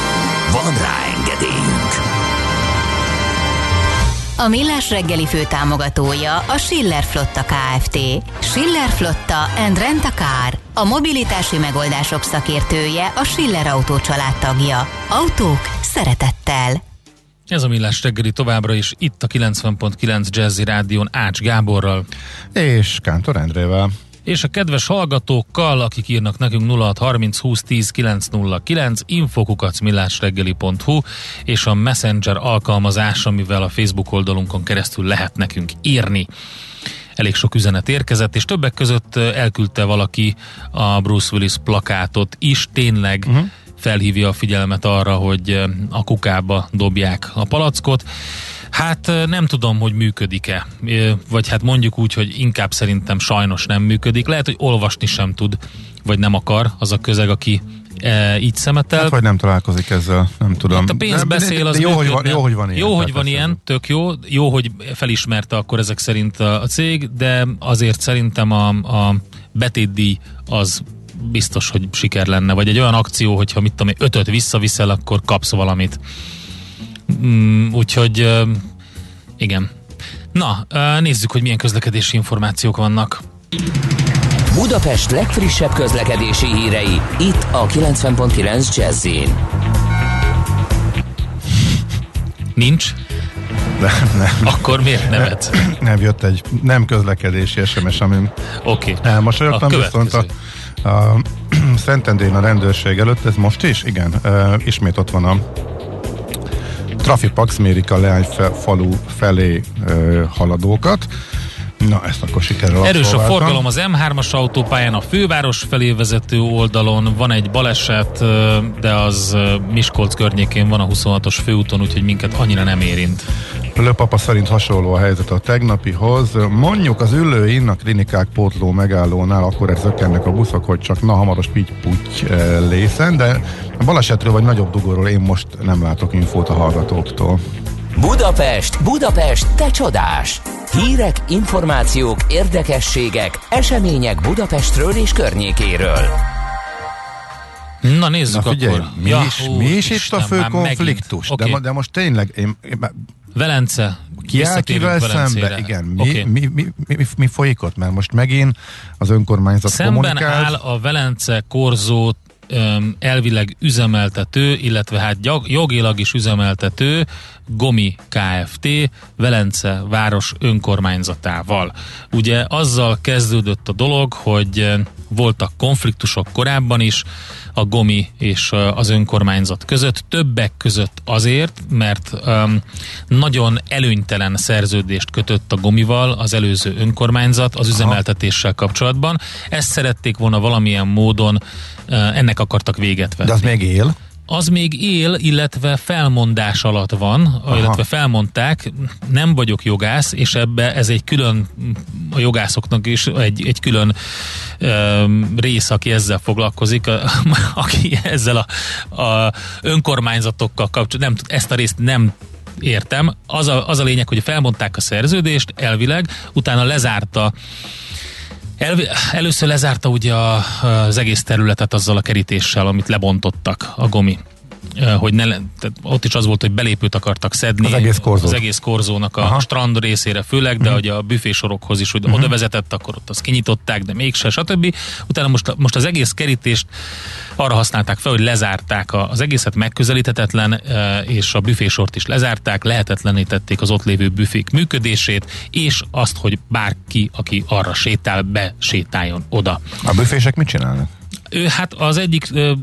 A: Van rá engedélyünk!
E: A Millás reggeli fő támogatója a Schiller Flotta KFT. Schiller Flotta and Rent a Car. A mobilitási megoldások szakértője a Schiller Autó tagja. Autók szeretettel.
D: Ez a Millás reggeli továbbra is itt a 90.9 Jazzy Rádion Ács Gáborral.
C: És Kántor Endrével
D: és a kedves hallgatókkal, akik írnak nekünk 0630 20 10 909 infokukacmillásreggeli.hu és a Messenger alkalmazás, amivel a Facebook oldalunkon keresztül lehet nekünk írni elég sok üzenet érkezett, és többek között elküldte valaki a Bruce Willis plakátot is, tényleg uh-huh. felhívja a figyelmet arra, hogy a kukába dobják a palackot. Hát nem tudom, hogy működik-e, vagy hát mondjuk úgy, hogy inkább szerintem sajnos nem működik. Lehet, hogy olvasni sem tud, vagy nem akar az a közeg, aki e, így szemetel. Hát,
C: vagy nem találkozik ezzel, nem tudom.
D: Hát a pénz beszél, az
C: jó, hogy van, jó, hogy van ilyen.
D: Jó, hogy van ilyen, tök jó. Jó, hogy felismerte akkor ezek szerint a, a cég, de azért szerintem a, a betétdíj az biztos, hogy siker lenne. Vagy egy olyan akció, hogyha mit tudom, ötöt visszaviszel, akkor kapsz valamit. Mm, úgyhogy igen. Na, nézzük, hogy milyen közlekedési információk vannak.
A: Budapest legfrissebb közlekedési hírei, itt a 90.9 jazz
D: Nincs?
C: Nem, nem.
D: Akkor miért nevetsz?
C: Nem, nem jött egy nem közlekedési SMS, amin
D: Oké.
C: Okay. Elmosolyogtam, viszont a, a Szentendén a rendőrség előtt, ez most is? Igen, ismét ott van a Trafipax mérik a Leány falu felé ö, haladókat. Na, ezt akkor sikerül
D: Erős a forgalom az M3-as autópályán, a főváros felé vezető oldalon van egy baleset, de az Miskolc környékén van a 26-os főúton, úgyhogy minket annyira nem érint.
C: Löpapa szerint hasonló a helyzet a tegnapihoz. Mondjuk az ülő innak klinikák pótló megállónál akkor ez zökkennek a buszok, hogy csak na hamaros pitty lészen, de a balesetről vagy nagyobb dugóról én most nem látok infót a hallgatóktól.
A: Budapest, Budapest, te csodás! Hírek, információk, érdekességek, események Budapestről és környékéről.
D: Na nézzük Na figyelj, akkor.
C: Mi ja, is, mi is itt a fő konfliktus? Okay. De, de most tényleg... Én, én,
D: Velence.
C: Kivel szembe? Igen. Mi, okay. mi, mi, mi, mi, mi folyik ott? Mert most megint az önkormányzat
D: Szemben
C: kommunikál.
D: áll a Velence korzó elvileg üzemeltető, illetve hát jogilag is üzemeltető Gomi Kft. Velence város önkormányzatával. Ugye azzal kezdődött a dolog, hogy voltak konfliktusok korábban is, a GOMI és az önkormányzat között, többek között azért, mert um, nagyon előnytelen szerződést kötött a GOMIval az előző önkormányzat az üzemeltetéssel kapcsolatban. Ezt szerették volna valamilyen módon, ennek akartak véget vetni.
C: De az még él?
D: az még él, illetve felmondás alatt van, Aha. illetve felmondták, nem vagyok jogász, és ebbe ez egy külön, a jogászoknak is egy, egy külön um, rész, aki ezzel foglalkozik, a, aki ezzel a, a önkormányzatokkal kapcsolatban, nem, ezt a részt nem értem. Az a, az a lényeg, hogy felmondták a szerződést elvileg, utána lezárta el, először lezárta ugye a, az egész területet azzal a kerítéssel, amit lebontottak a gomi hogy ne, tehát ott is az volt, hogy belépőt akartak szedni
C: az egész, korzó.
D: az egész korzónak a Aha. strand részére főleg, de uh-huh. hogy a büfésorokhoz is, hogy uh-huh. oda vezetett, akkor ott azt kinyitották, de mégse, stb. Utána most, most az egész kerítést arra használták fel, hogy lezárták az egészet megközelíthetetlen, és a büfésort is lezárták, lehetetlenítették az ott lévő büfék működését, és azt, hogy bárki, aki arra sétál, besétáljon oda.
C: A büfések mit csinálnak?
D: Ő, hát az egyik ö,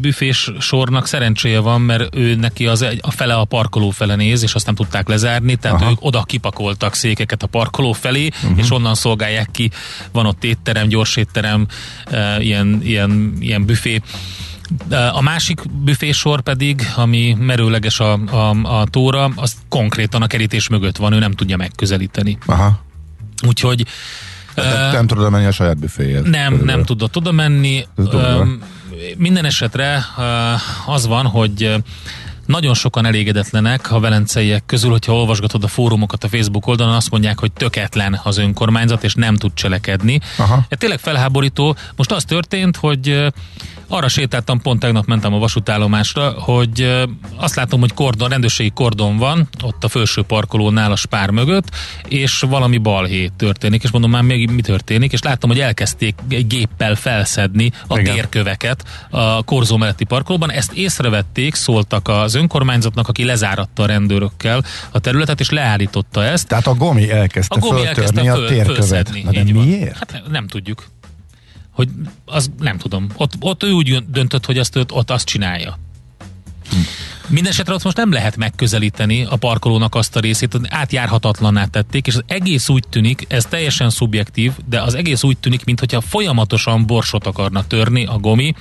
D: büfés sornak szerencséje van, mert ő neki az egy, a fele a parkoló fele néz, és azt nem tudták lezárni, tehát Aha. ők oda kipakoltak székeket a parkoló felé, uh-huh. és onnan szolgálják ki. Van ott étterem, gyors étterem, ö, ilyen, ilyen, ilyen büfé. A másik büfésor pedig, ami merőleges a, a, a tóra, az konkrétan a kerítés mögött van, ő nem tudja megközelíteni.
C: Aha.
D: Úgyhogy
C: Uh, nem tudod menni a saját büféhez.
D: Nem, körülbelül. nem tudod oda menni. Uh, minden esetre az van, hogy nagyon sokan elégedetlenek a velenceiek közül, hogyha olvasgatod a fórumokat a Facebook oldalon, azt mondják, hogy töketlen az önkormányzat, és nem tud cselekedni.
C: Aha.
D: Ez tényleg felháborító. Most az történt, hogy arra sétáltam, pont tegnap mentem a vasútállomásra, hogy azt látom, hogy kordon, rendőrségi kordon van, ott a felső parkolónál a spár mögött, és valami balhé történik, és mondom már még mi történik, és láttam, hogy elkezdték egy géppel felszedni a
C: Igen.
D: térköveket a korzó melletti parkolóban. Ezt észrevették, szóltak az önkormányzatnak, aki lezáratta a rendőrökkel a területet, és leállította ezt.
C: Tehát a gomi elkezdte
D: A gomi elkezdte
C: föltörni a
D: föl,
C: térkövet.
D: fölszedni.
C: Na de
D: van.
C: miért?
D: Hát nem tudjuk. Hogy az nem tudom. Ott, ott ő úgy döntött, hogy azt, ott azt csinálja. Mindenesetre ott most nem lehet megközelíteni a parkolónak azt a részét, hogy átjárhatatlanná tették, és az egész úgy tűnik, ez teljesen szubjektív, de az egész úgy tűnik, mintha folyamatosan borsot akarna törni a gomi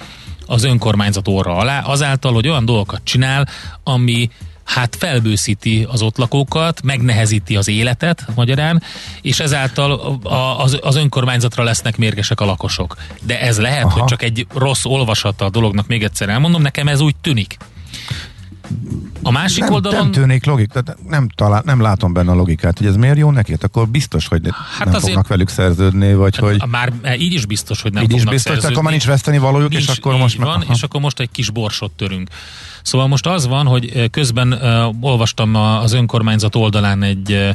D: az önkormányzat orra alá, azáltal, hogy olyan dolgokat csinál, ami hát felbőszíti az ott lakókat, megnehezíti az életet magyarán, és ezáltal a, az, az önkormányzatra lesznek mérgesek a lakosok. De ez lehet,
C: Aha.
D: hogy csak egy rossz olvasata a dolognak, még egyszer elmondom, nekem ez úgy tűnik. A másik
C: Nem,
D: oldalon...
C: nem tűnik logik, tehát nem, talál, nem látom benne a logikát, hogy ez miért jó neki, Hát akkor biztos, hogy hát nem
D: azért-
C: fognak velük szerződni, vagy hogy
D: Már így is biztos, hogy nem
C: így is
D: fognak
C: biztos, tehát
D: szerződni.
C: akkor már nincs veszteni valójuk,
D: Nincs,
C: és akkor most
D: van,
C: Aha.
D: és akkor most egy kis borsot törünk. Szóval most az van, hogy ö, közben uh, olvastam az önkormányzat oldalán egy, ö,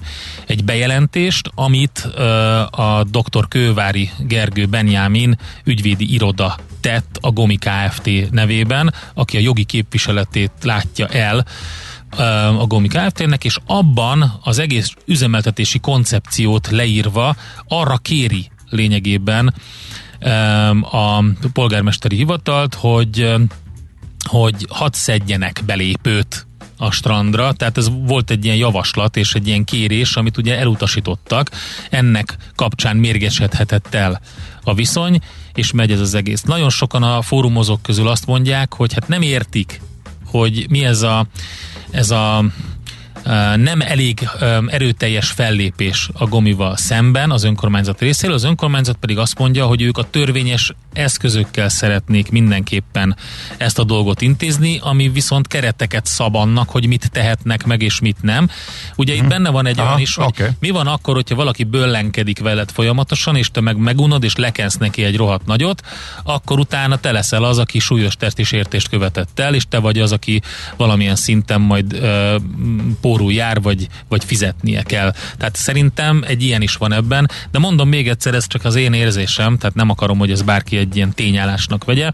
D: egy bejelentést, amit uh, a dr. Kővári Gergő Benjámin ügyvédi iroda tett a Gomi Kft. nevében, aki a jogi képviseletét látja el a Gomi Kft-nek, és abban az egész üzemeltetési koncepciót leírva arra kéri lényegében a polgármesteri hivatalt, hogy hogy hadd szedjenek belépőt a strandra, tehát ez volt egy ilyen javaslat és egy ilyen kérés, amit ugye elutasítottak, ennek kapcsán mérgesedhetett el a viszony, és megy ez az egész. Nagyon sokan a fórumozók közül azt mondják, hogy hát nem értik, hogy mi ez a, ez a nem elég erőteljes fellépés a gomival szemben az önkormányzat részéről, az önkormányzat pedig azt mondja, hogy ők a törvényes eszközökkel szeretnék mindenképpen ezt a dolgot intézni, ami viszont kereteket szab annak, hogy mit tehetnek meg és mit nem. Ugye itt benne van egy
C: Mhm. Aha,
D: olyan is, hogy
C: oké.
D: mi van akkor, hogyha valaki böllenkedik veled folyamatosan, és te meg megunod, és lekensz neki egy rohadt nagyot, akkor utána te leszel az, aki súlyos testi sértést követett el, és te vagy az, aki valamilyen szinten majd ö, m, pórul jár, vagy, vagy fizetnie kell. Tehát szerintem egy ilyen is van ebben, de mondom még egyszer, ez csak az én érzésem, tehát nem akarom, hogy ez bárki egy ilyen tényállásnak vegye.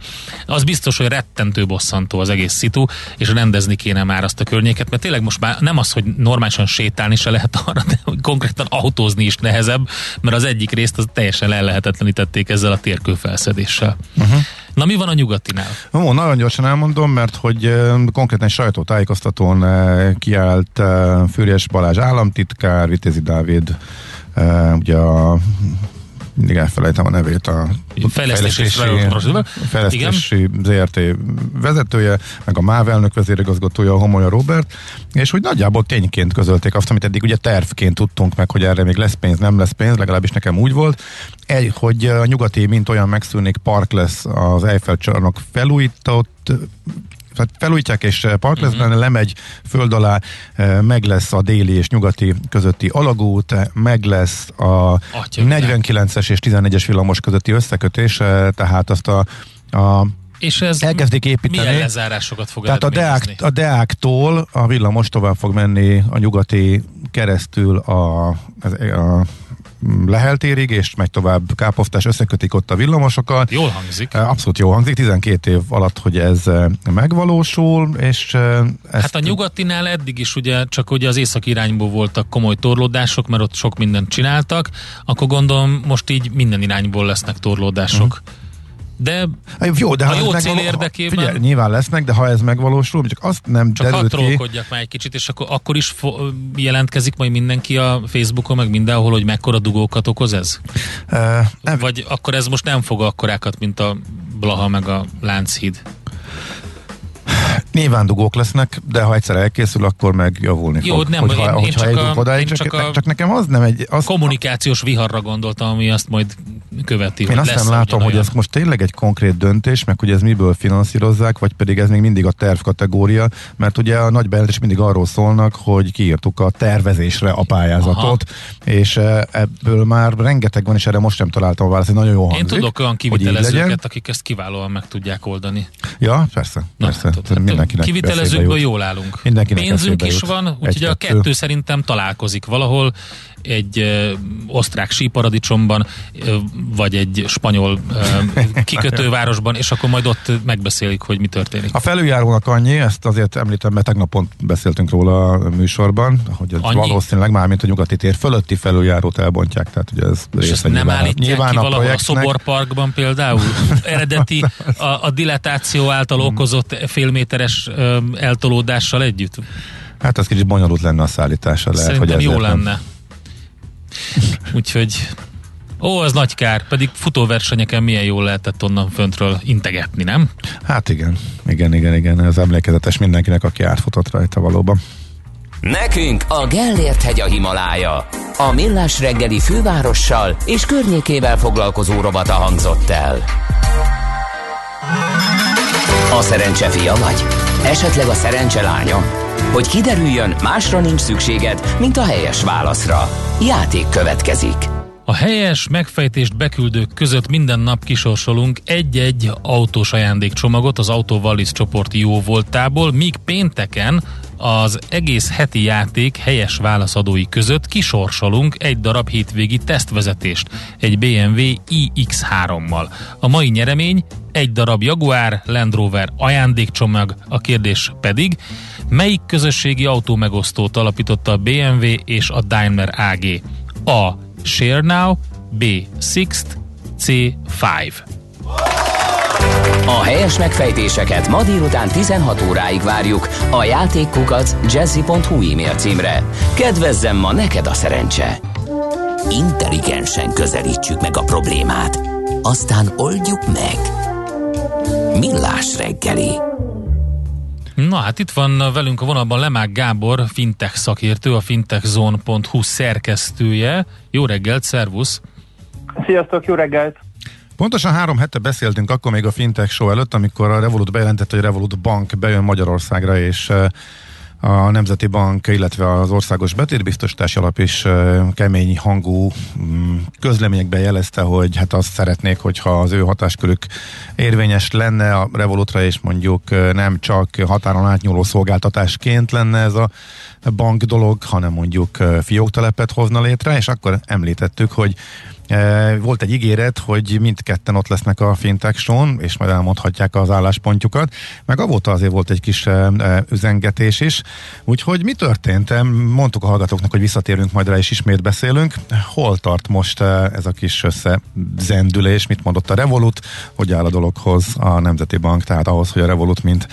D: Az biztos, hogy rettentő bosszantó az egész szitu, és rendezni kéne már azt a környéket, mert tényleg most már nem az, hogy normálisan sétálni se lehet arra, de hogy konkrétan autózni is nehezebb, mert az egyik részt az teljesen ellehetetlenítették ezzel a térkőfelszedéssel. Uh-huh. Na mi van a nyugatinál?
C: Ó, nagyon gyorsan elmondom, mert hogy konkrétan sajtótájékoztatón kiállt Fűrjes Balázs államtitkár, Vitézi Dávid, ugye a mindig elfelejtem a nevét, a
D: Fejlesztési és
C: fejlesztési ZRT vezetője, meg a MÁV elnök vezérigazgatója, a Homolya Robert, és hogy nagyjából tényként közölték azt, amit eddig ugye tervként tudtunk meg, hogy erre még lesz pénz, nem lesz pénz, legalábbis nekem úgy volt, egy, hogy a nyugati, mint olyan megszűnik, park lesz az Eiffel csarnok felújított, tehát felújítják és park lesz benne, lemegy föld alá, eh, meg lesz a déli és nyugati közötti alagút, meg lesz a
D: Atya
C: 49-es és 11-es villamos közötti összekötés, eh, tehát azt a, a
D: És ez
C: elkezdik építeni.
D: milyen lezárásokat fog
C: Tehát a, Deák, a Deáktól a villamos tovább fog menni a nyugati keresztül a, a, a Lehel térig, és megy tovább Kápoftás, összekötik ott a villamosokat.
D: Jól hangzik.
C: Abszolút jó hangzik, 12 év alatt, hogy ez megvalósul, és ezt
D: Hát a nyugatinál eddig is ugye csak ugye az észak irányból voltak komoly torlódások, mert ott sok mindent csináltak, akkor gondolom most így minden irányból lesznek torlódások. De
C: Hát Jó, de
D: A
C: ha
D: jó cél
C: megvaló-
D: érdekében-
C: Figyelj, nyilván lesznek, de ha ez megvalósul, csak azt nem
D: csak hadd
C: derült ki.
D: trollkodjak már egy kicsit, és akkor, akkor is fo- jelentkezik majd mindenki a Facebookon, meg mindenhol, hogy mekkora dugókat okoz ez?
C: Uh, nem,
D: Vagy akkor ez most nem fog akkorákat, mint a Blaha meg a Lánchíd?
C: Nyilván dugók lesznek, de ha egyszer elkészül, akkor meg javulni
D: Jó,
C: fog.
D: nem,
C: hogyha,
D: én- én
C: hogyha
D: csak
C: eljutunk
D: a-
C: odáig,
D: én
C: csak,
D: csak a
C: csak nekem az nem egy... Az,
D: Kommunikációs viharra gondoltam, ami azt majd követi.
C: Én azt nem látom, hogy ez most tényleg egy konkrét döntés, meg hogy ez miből finanszírozzák, vagy pedig ez még mindig a terv kategória, mert ugye a nagy is mindig arról szólnak, hogy kiírtuk a tervezésre a pályázatot, Aha. és e, ebből már rengeteg van, és erre most sem találtam a választ, nagyon jó hangzik.
D: Én tudok olyan kivitelezőket, akik ezt kiválóan meg tudják oldani.
C: Ja, persze, Na, persze. Hát, mindenkinek
D: kivitelezőkből jól állunk.
C: Mindenkinek
D: Pénzünk is van, úgyhogy a kettő szerintem találkozik valahol egy ö, osztrák síparadicsomban, ö, vagy egy spanyol ö, kikötővárosban, és akkor majd ott megbeszélik, hogy mi történik.
C: A felüljárónak annyi, ezt azért említem, mert tegnap pont beszéltünk róla a műsorban, hogy ez annyi? valószínűleg már, mint a nyugati tér fölötti felüljárót elbontják, tehát ugye ez
D: és ezt nem állítják nyilván ki a valahol a szoborparkban például? Eredeti a, a dilatáció által okozott félméteres eltolódással együtt?
C: Hát az kicsit bonyolult lenne a szállítása. Lehet,
D: Szerintem hogy jó lenne. Nem Úgyhogy Ó, az nagy kár, pedig futóversenyeken milyen jól lehetett onnan föntről integetni, nem?
C: Hát igen, igen, igen, igen, az emlékezetes mindenkinek, aki átfutott rajta valóban.
A: Nekünk a Gellért hegy a Himalája. A millás reggeli fővárossal és környékével foglalkozó robata hangzott el. A szerencse fia vagy? Esetleg a szerencse lánya? Hogy kiderüljön, másra nincs szükséged, mint a helyes válaszra. Játék következik.
D: A helyes megfejtést beküldők között minden nap kisorsolunk egy-egy autós ajándékcsomagot az Autovallis csoport jó voltából, míg pénteken az egész heti játék helyes válaszadói között kisorsolunk egy darab hétvégi tesztvezetést egy BMW iX3-mal. A mai nyeremény egy darab Jaguar Land Rover ajándékcsomag, a kérdés pedig, melyik közösségi autómegosztót alapította a BMW és a Daimler AG? A. Share Now, B. Sixt, C. Five.
A: A helyes megfejtéseket ma délután 16 óráig várjuk a játékkukac jazzy.hu e-mail címre. Kedvezzem ma neked a szerencse! Intelligensen közelítsük meg a problémát, aztán oldjuk meg. Millás reggeli.
D: Na hát itt van velünk a vonalban Lemák Gábor, fintech szakértő, a fintechzone.hu szerkesztője. Jó reggelt, szervusz!
F: Sziasztok, jó reggelt!
C: Pontosan három hete beszéltünk akkor még a Fintech Show előtt, amikor a Revolut bejelentett, hogy Revolut Bank bejön Magyarországra, és eh, a Nemzeti Bank, illetve az Országos Betétbiztosítási Alap is kemény hangú mm, közleményekben jelezte, hogy hát azt szeretnék, hogyha az ő hatáskörük érvényes lenne a Revolutra, és mondjuk nem csak határon átnyúló szolgáltatásként lenne ez a bank dolog, hanem mondjuk fióktelepet hozna létre, és akkor említettük, hogy volt egy ígéret, hogy mindketten ott lesznek a fintech show és majd elmondhatják az álláspontjukat, meg avóta azért volt egy kis e, e, üzengetés is. Úgyhogy mi történt? Mondtuk a hallgatóknak, hogy visszatérünk majd rá, és ismét beszélünk. Hol tart most ez a kis összezendülés? Mit mondott a Revolut? Hogy áll a dologhoz a Nemzeti Bank? Tehát ahhoz, hogy a Revolut, mint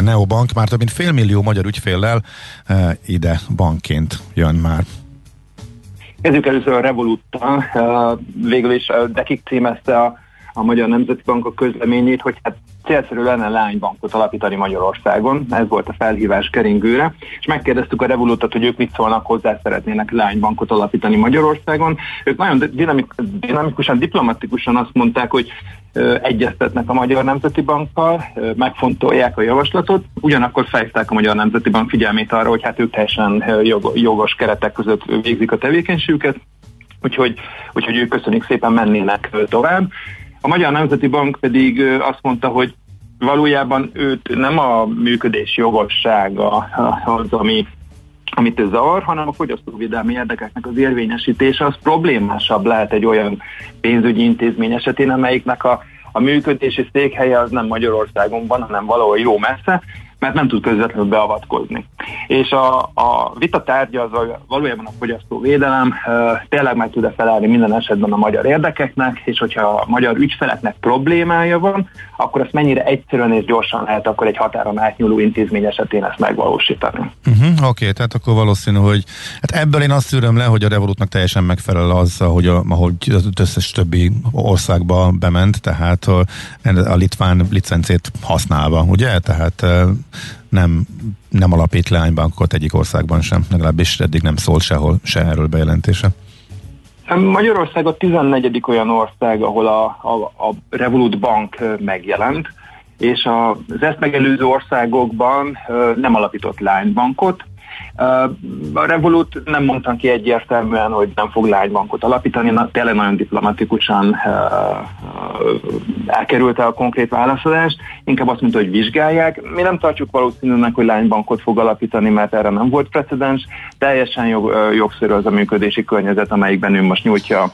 C: neobank, már több mint félmillió magyar ügyféllel ide bankként jön már.
F: Kezdjük először a Revoluttal. Végül is Dekik címezte a, a Magyar Nemzeti Bank a közleményét, hogy hát célszerű lenne lánybankot alapítani Magyarországon. Ez volt a felhívás keringőre. És megkérdeztük a Revolutot, hogy ők mit szólnak hozzá, szeretnének lánybankot alapítani Magyarországon. Ők nagyon dinamik, dinamikusan, diplomatikusan azt mondták, hogy egyeztetnek a Magyar Nemzeti Bankkal, megfontolják a javaslatot, ugyanakkor fejezták a Magyar Nemzeti Bank figyelmét arra, hogy hát ők teljesen jogos keretek között végzik a tevékenységüket, úgyhogy, úgyhogy ők köszönik szépen mennének tovább. A Magyar Nemzeti Bank pedig azt mondta, hogy valójában őt nem a működés jogossága az, ami amit ez zavar, hanem a fogyasztóvédelmi érdekeknek az érvényesítése az problémásabb lehet egy olyan pénzügyi intézmény esetén, amelyiknek a, a működési székhelye az nem Magyarországon van, hanem valahol jó messze, mert nem tud közvetlenül beavatkozni. És a, a vita tárgya az a, valójában a fogyasztóvédelem tényleg meg tud-e felelni minden esetben a magyar érdekeknek, és hogyha a magyar ügyfeleknek problémája van, akkor azt mennyire egyszerűen és gyorsan lehet akkor egy határon átnyúló intézmény esetén ezt megvalósítani.
C: Uh-huh, Oké, okay, tehát akkor valószínű, hogy hát ebből én azt szűröm le, hogy a Revolutnak teljesen megfelel az, hogy a, ahogy az összes többi országba bement, tehát a, a litván licencét használva, ugye? Tehát nem, nem alapít leánybankot egyik országban sem, legalábbis eddig nem szólt sehol se erről bejelentése.
F: Magyarország a 14. olyan ország, ahol a, a, a Revolut Bank megjelent, és az ezt megelőző országokban nem alapított lánybankot, a Revolut nem mondtam ki egyértelműen, hogy nem fog lánybankot alapítani, na, tényleg nagyon diplomatikusan elkerülte a konkrét válaszolást, inkább azt mondta, hogy vizsgálják. Mi nem tartjuk valószínűnek, hogy lánybankot fog alapítani, mert erre nem volt precedens. Teljesen jog, jogszerű az a működési környezet, amelyikben ő most nyújtja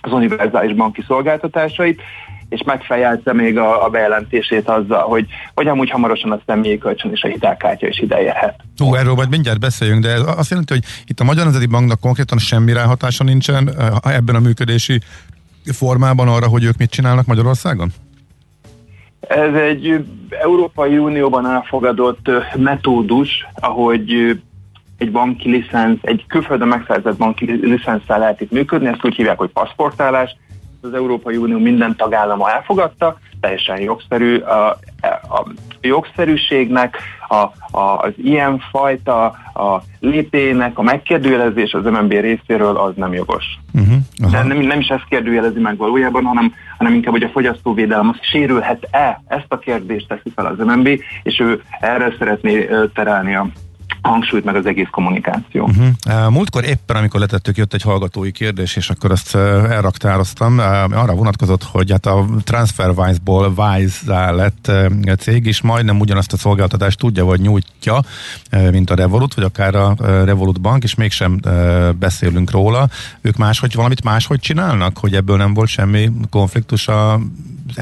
F: az univerzális banki szolgáltatásait és megfejelte még a, a bejelentését azzal, hogy, hogy amúgy hamarosan a személyi kölcsön és a hitelkártya is ide érhet.
C: Hú, erről majd mindjárt beszéljünk, de ez azt jelenti, hogy itt a Magyar Nemzeti Banknak konkrétan semmi ráhatása nincsen eh, ebben a működési formában arra, hogy ők mit csinálnak Magyarországon?
F: Ez egy Európai Unióban elfogadott metódus, ahogy egy banki licensz, egy külföldön megszerzett banki licenszel lehet itt működni, ezt úgy hívják, hogy paszportálás, az Európai Unió minden tagállama elfogadta, teljesen jogszerű. A, a jogszerűségnek, a, a, az ilyen fajta a lépének a megkérdőjelezés az MNB részéről az nem jogos. Uh-huh, De nem, nem is ezt kérdőjelezi meg valójában, hanem, hanem inkább, hogy a fogyasztóvédelem az sérülhet-e? Ezt a kérdést teszi fel az MNB, és ő erre szeretné terelni a hangsúlyt, meg az egész kommunikáció.
C: Uh-huh. Múltkor éppen, amikor letettük, jött egy hallgatói kérdés, és akkor azt elraktároztam. Arra vonatkozott, hogy hát a TransferWise-ból Wise lett cég, és majdnem ugyanazt a szolgáltatást tudja, vagy nyújtja, mint a Revolut, vagy akár a Revolut Bank, és mégsem beszélünk róla. Ők máshogy, valamit máshogy csinálnak, hogy ebből nem volt semmi konfliktus a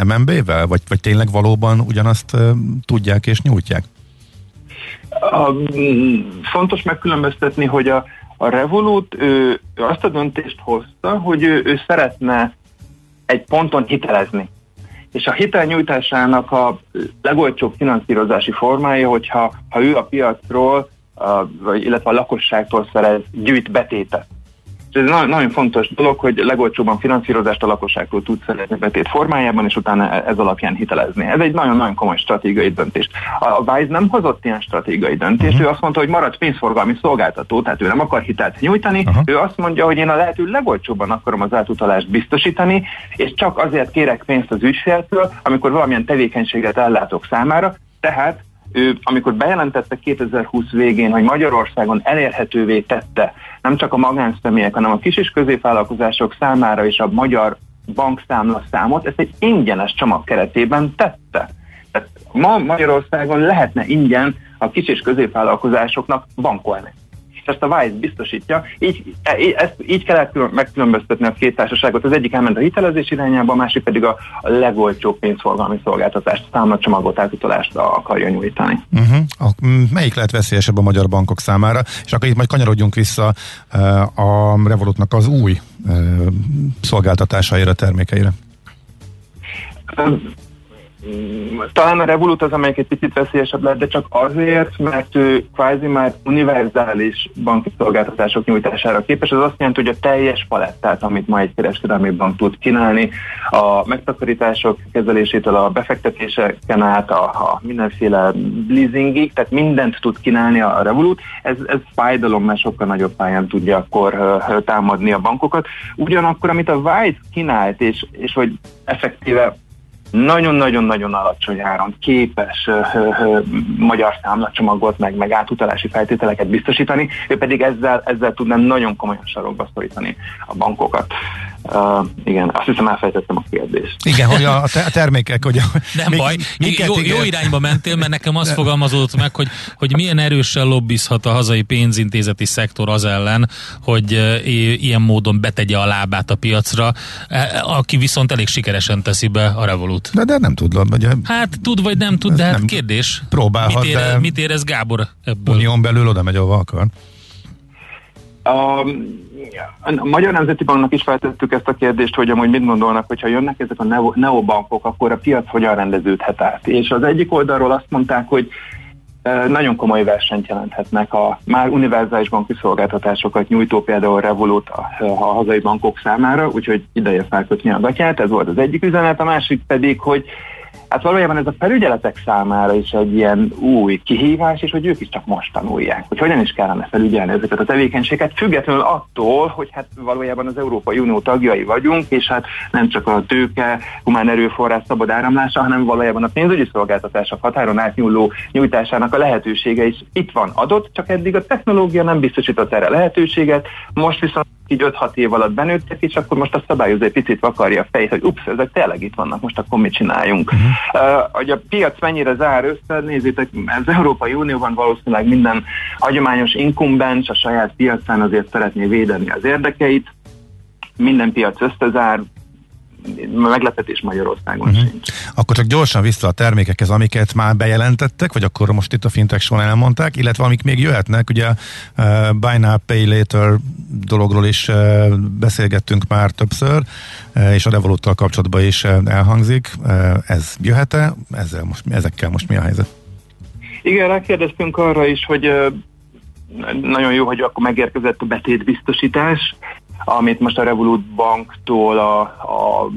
C: MNB-vel, vagy, vagy tényleg valóban ugyanazt tudják és nyújtják?
F: A, fontos megkülönböztetni, hogy a, a Revolut ő, ő azt a döntést hozta, hogy ő, ő szeretne egy ponton hitelezni. És a hitelnyújtásának a legolcsóbb finanszírozási formája, hogyha ha ő a piacról, a, illetve a lakosságtól szerez gyűjt betétet ez nagyon, nagyon fontos dolog, hogy legolcsóbban finanszírozást a lakosságtól tud szerezni betét formájában, és utána e- ez alapján hitelezni. Ez egy nagyon-nagyon komoly stratégiai döntés. A Wise nem hozott ilyen stratégiai döntést, uh-huh. ő azt mondta, hogy marad pénzforgalmi szolgáltató, tehát ő nem akar hitelt nyújtani, uh-huh. ő azt mondja, hogy én a lehető legolcsóbban akarom az átutalást biztosítani, és csak azért kérek pénzt az ügyféltől, amikor valamilyen tevékenységet ellátok számára, tehát ő, amikor bejelentette 2020 végén, hogy Magyarországon elérhetővé tette nem csak a magánszemélyek, hanem a kis és középvállalkozások számára is a magyar bankszámla számot, ezt egy ingyenes csomag keretében tette. Tehát ma Magyarországon lehetne ingyen a kis és középvállalkozásoknak bankolni ezt a Wise biztosítja. Így, e, ezt, így kell megkülönböztetni a két társaságot. Az egyik elment a hitelezés irányába, a másik pedig a, legolcsóbb pénzforgalmi szolgáltatást, számlacsomagot, átutalást akarja nyújtani.
C: Uh-huh. A, melyik lehet veszélyesebb a magyar bankok számára? És akkor itt majd kanyarodjunk vissza uh, a Revolutnak az új uh, szolgáltatásaira, termékeire.
F: Talán a Revolut az, amelyik egy picit veszélyesebb lett, de csak azért, mert ő kvázi már univerzális banki szolgáltatások nyújtására képes. Az azt jelenti, hogy a teljes palettát, amit ma egy kereskedelmi bank tud kínálni, a megtakarítások kezelésétől a befektetéseken át, a, a mindenféle leasingig, tehát mindent tud kínálni a Revolut. Ez, ez fájdalom, mert sokkal nagyobb pályán tudja akkor támadni a bankokat. Ugyanakkor, amit a Wise kínált, és, és hogy effektíve nagyon-nagyon-nagyon alacsony áron képes ö, ö, magyar számlacsomagot, meg, meg átutalási feltételeket biztosítani, ő pedig ezzel, ezzel tudná nagyon komolyan sarokba szorítani a bankokat. Uh, igen, azt hiszem elfejtettem a kérdést.
C: Igen, hogy a, a termékek, hogy... A,
D: Nem még, baj, jó, jó irányba mentél, mert nekem az fogalmazódott meg, hogy, hogy milyen erősen lobbizhat a hazai pénzintézeti szektor az ellen, hogy uh, ilyen módon betegye a lábát a piacra, e, aki viszont elég sikeresen teszi be a Revolut.
C: De, de nem tud. Vagy,
D: hát tud vagy nem tud, de hát nem kérdés.
C: Próbálhat,
D: mit, ér,
C: de
D: mit érez Gábor ebből?
C: Unión belül oda megy, ahova akar.
F: A, a Magyar Nemzeti Banknak is feltettük ezt a kérdést, hogy amúgy mit gondolnak, hogyha jönnek ezek a neobankok, akkor a piac hogyan rendeződhet át. És az egyik oldalról azt mondták, hogy e, nagyon komoly versenyt jelenthetnek a már univerzális banki szolgáltatásokat nyújtó például Revolut a, a hazai bankok számára, úgyhogy ideje felkötni a gatyát, ez volt az egyik üzenet, a másik pedig, hogy hát valójában ez a felügyeletek számára is egy ilyen új kihívás, és hogy ők is csak most tanulják, hogy hogyan is kellene felügyelni ezeket a tevékenységet, függetlenül attól, hogy hát valójában az Európai Unió tagjai vagyunk, és hát nem csak a tőke, humán erőforrás szabad áramlása, hanem valójában a pénzügyi szolgáltatások határon átnyúló nyújtásának a lehetősége is itt van adott, csak eddig a technológia nem biztosított erre lehetőséget, most viszont így 5-6 év alatt benőttek, és akkor most a szabályozó egy picit vakarja a fejét, hogy ups, ezek tényleg itt vannak, most akkor mit csináljunk. Uh-huh. Uh, hogy a piac mennyire zár össze, nézzétek, az Európai Unióban valószínűleg minden hagyományos inkumbens a saját piacán azért szeretné védeni az érdekeit, minden piac összezár, meglepetés Magyarországon uh-huh. sincs.
C: Akkor csak gyorsan vissza a termékekhez, amiket már bejelentettek, vagy akkor most itt a fintech során elmondták, illetve amik még jöhetnek, ugye uh, Buy Now Pay Later dologról is uh, beszélgettünk már többször, uh, és a Revoluttal kapcsolatban is uh, elhangzik. Uh, ez jöhet-e? Ezzel most, ezekkel most mi a helyzet?
F: Igen, rákérdeztünk arra is, hogy uh, nagyon jó, hogy akkor megérkezett a betétbiztosítás, amit most a Revolut banktól, a, a,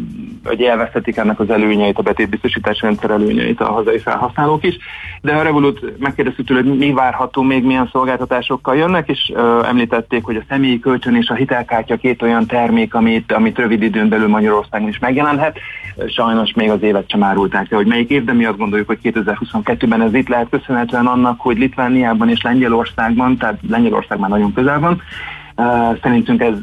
F: hogy elvesztetik ennek az előnyeit, a betétbiztosítási rendszer előnyeit a hazai felhasználók is, de a Revolut megkérdeztük tőle, hogy mi várható, még milyen szolgáltatásokkal jönnek, és ö, említették, hogy a személyi kölcsön és a hitelkártya két olyan termék, amit, amit rövid időn belül Magyarországon is megjelenhet. Sajnos még az évet sem árulták el, hogy melyik év, de mi azt gondoljuk, hogy 2022-ben ez itt lehet köszönhetően annak, hogy Litvániában és Lengyelországban, tehát Lengyelország már nagyon közel van, Szerintünk ez,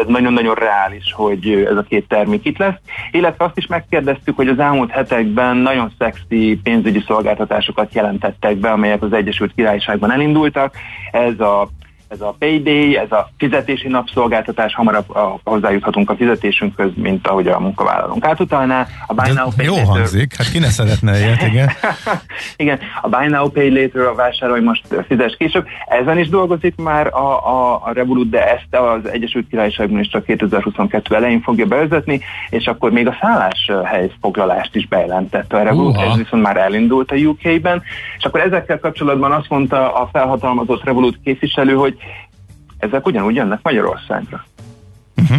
F: ez nagyon-nagyon reális, hogy ez a két termék itt lesz. Illetve azt is megkérdeztük, hogy az elmúlt hetekben nagyon szexi pénzügyi szolgáltatásokat jelentettek be, amelyek az Egyesült Királyságban elindultak. Ez a ez a payday, ez a fizetési napszolgáltatás, hamarabb a, hozzájuthatunk a fizetésünkhöz, mint ahogy a munkavállalónk. Átutalná. A
C: Buy Now Pay Jó later... hangzik, hát ki ne szeretne ilyet, igen.
F: igen, a Buy Now Pay Later, a vásárolj most fizes később, ezen is dolgozik már a, a, a Revolut, de ezt az Egyesült Királyságban is csak 2022 elején fogja bevezetni, és akkor még a szálláshely foglalást is bejelentette a Revolut, ez viszont már elindult a UK-ben, és akkor ezekkel kapcsolatban azt mondta a felhatalmazott Revolut képviselő, hogy ezek ugyanúgy jönnek Magyarországra.
D: Uh-huh.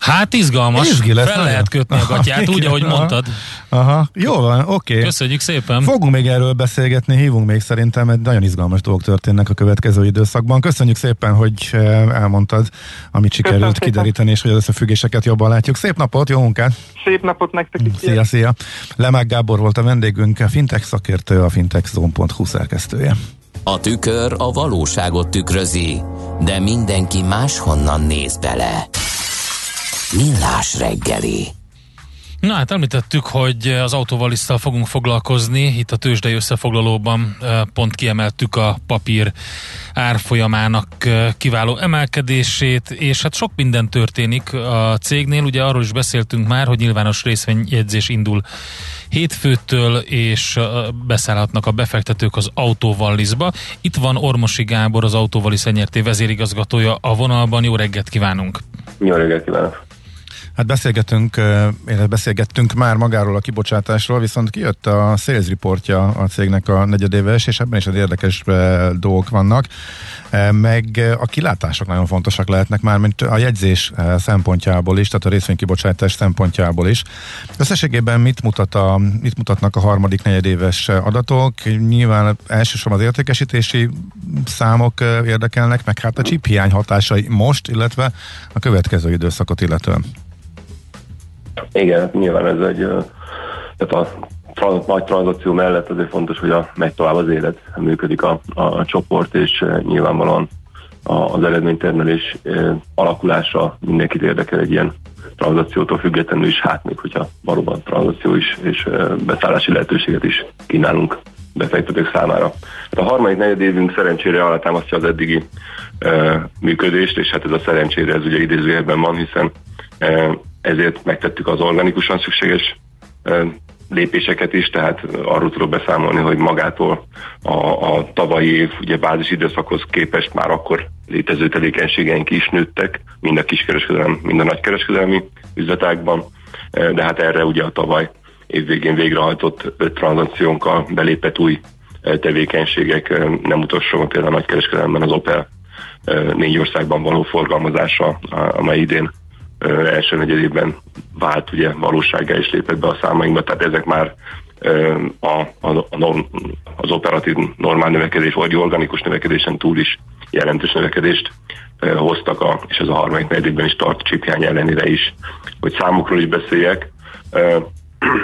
D: Hát izgalmas, Izgi lesz, fel nagyon. lehet kötni a gatyát, úgy, ahogy aha, mondtad.
C: Aha, jó van, oké. Okay.
D: Köszönjük szépen.
C: Fogunk még erről beszélgetni, hívunk még szerintem, mert nagyon izgalmas dolgok történnek a következő időszakban. Köszönjük szépen, hogy eh, elmondtad, amit sikerült Köszönöm kideríteni, és hogy az összefüggéseket jobban látjuk. Szép napot, jó munkát!
F: Szép napot nektek is!
C: Szia, szia! Lemák Gábor volt a vendégünk, a fintech szakértő, a fintechzone.hu szerkesztője.
G: A tükör a valóságot tükrözi, de mindenki máshonnan néz bele. Millás reggeli.
D: Na hát említettük, hogy az autóvalisztal fogunk foglalkozni. Itt a tőzsdei összefoglalóban pont kiemeltük a papír árfolyamának kiváló emelkedését, és hát sok minden történik a cégnél. Ugye arról is beszéltünk már, hogy nyilvános részvényjegyzés indul hétfőtől, és beszállhatnak a befektetők az Autóvalliszba. Itt van Ormosi Gábor, az Autóvalisz NRT vezérigazgatója a vonalban. Jó reggelt kívánunk!
H: Jó reggelt kívánok!
C: Hát beszélgetünk, beszélgettünk már magáról a kibocsátásról, viszont kijött a sales reportja a cégnek a negyedéves, és ebben is az érdekes dolgok vannak, meg a kilátások nagyon fontosak lehetnek már, mint a jegyzés szempontjából is, tehát a részvénykibocsátás szempontjából is. Összességében mit, mutat a, mit mutatnak a harmadik negyedéves adatok? Nyilván elsősorban az értékesítési számok érdekelnek, meg hát a chip hatásai most, illetve a következő időszakot illetően.
H: Igen, nyilván ez egy, tehát a nagy tranzakció mellett azért fontos, hogy a, megy tovább az élet, működik a, a, a csoport, és nyilvánvalóan a, az eredménytermelés alakulása mindenkit érdekel egy ilyen tranzakciótól függetlenül is, hát még hogyha valóban tranzakció is és beszállási lehetőséget is kínálunk befektetők számára. Hát a harmadik negyed évünk szerencsére alátámasztja az eddigi e, működést, és hát ez a szerencsére ez ugye idézőjelben van, hiszen e, ezért megtettük az organikusan szükséges lépéseket is, tehát arról tudok beszámolni, hogy magától a, a tavalyi év ugye bázis időszakhoz képest már akkor létező tevékenységeink is nőttek, mind a kiskereskedelem, mind a nagykereskedelmi üzletákban, de hát erre ugye a tavaly évvégén végrehajtott öt tranzakciónkkal belépett új tevékenységek, nem utolsó például a nagykereskedelemben az Opel négy országban való forgalmazása, amely idén első negyedében vált ugye valósággá is lépett be a számainkba, tehát ezek már a, a, a, az operatív normál növekedés vagy organikus növekedésen túl is jelentős növekedést hoztak, a, és ez a harmadik negyedében is tart csipjány ellenére is. Hogy számokról is beszéljek,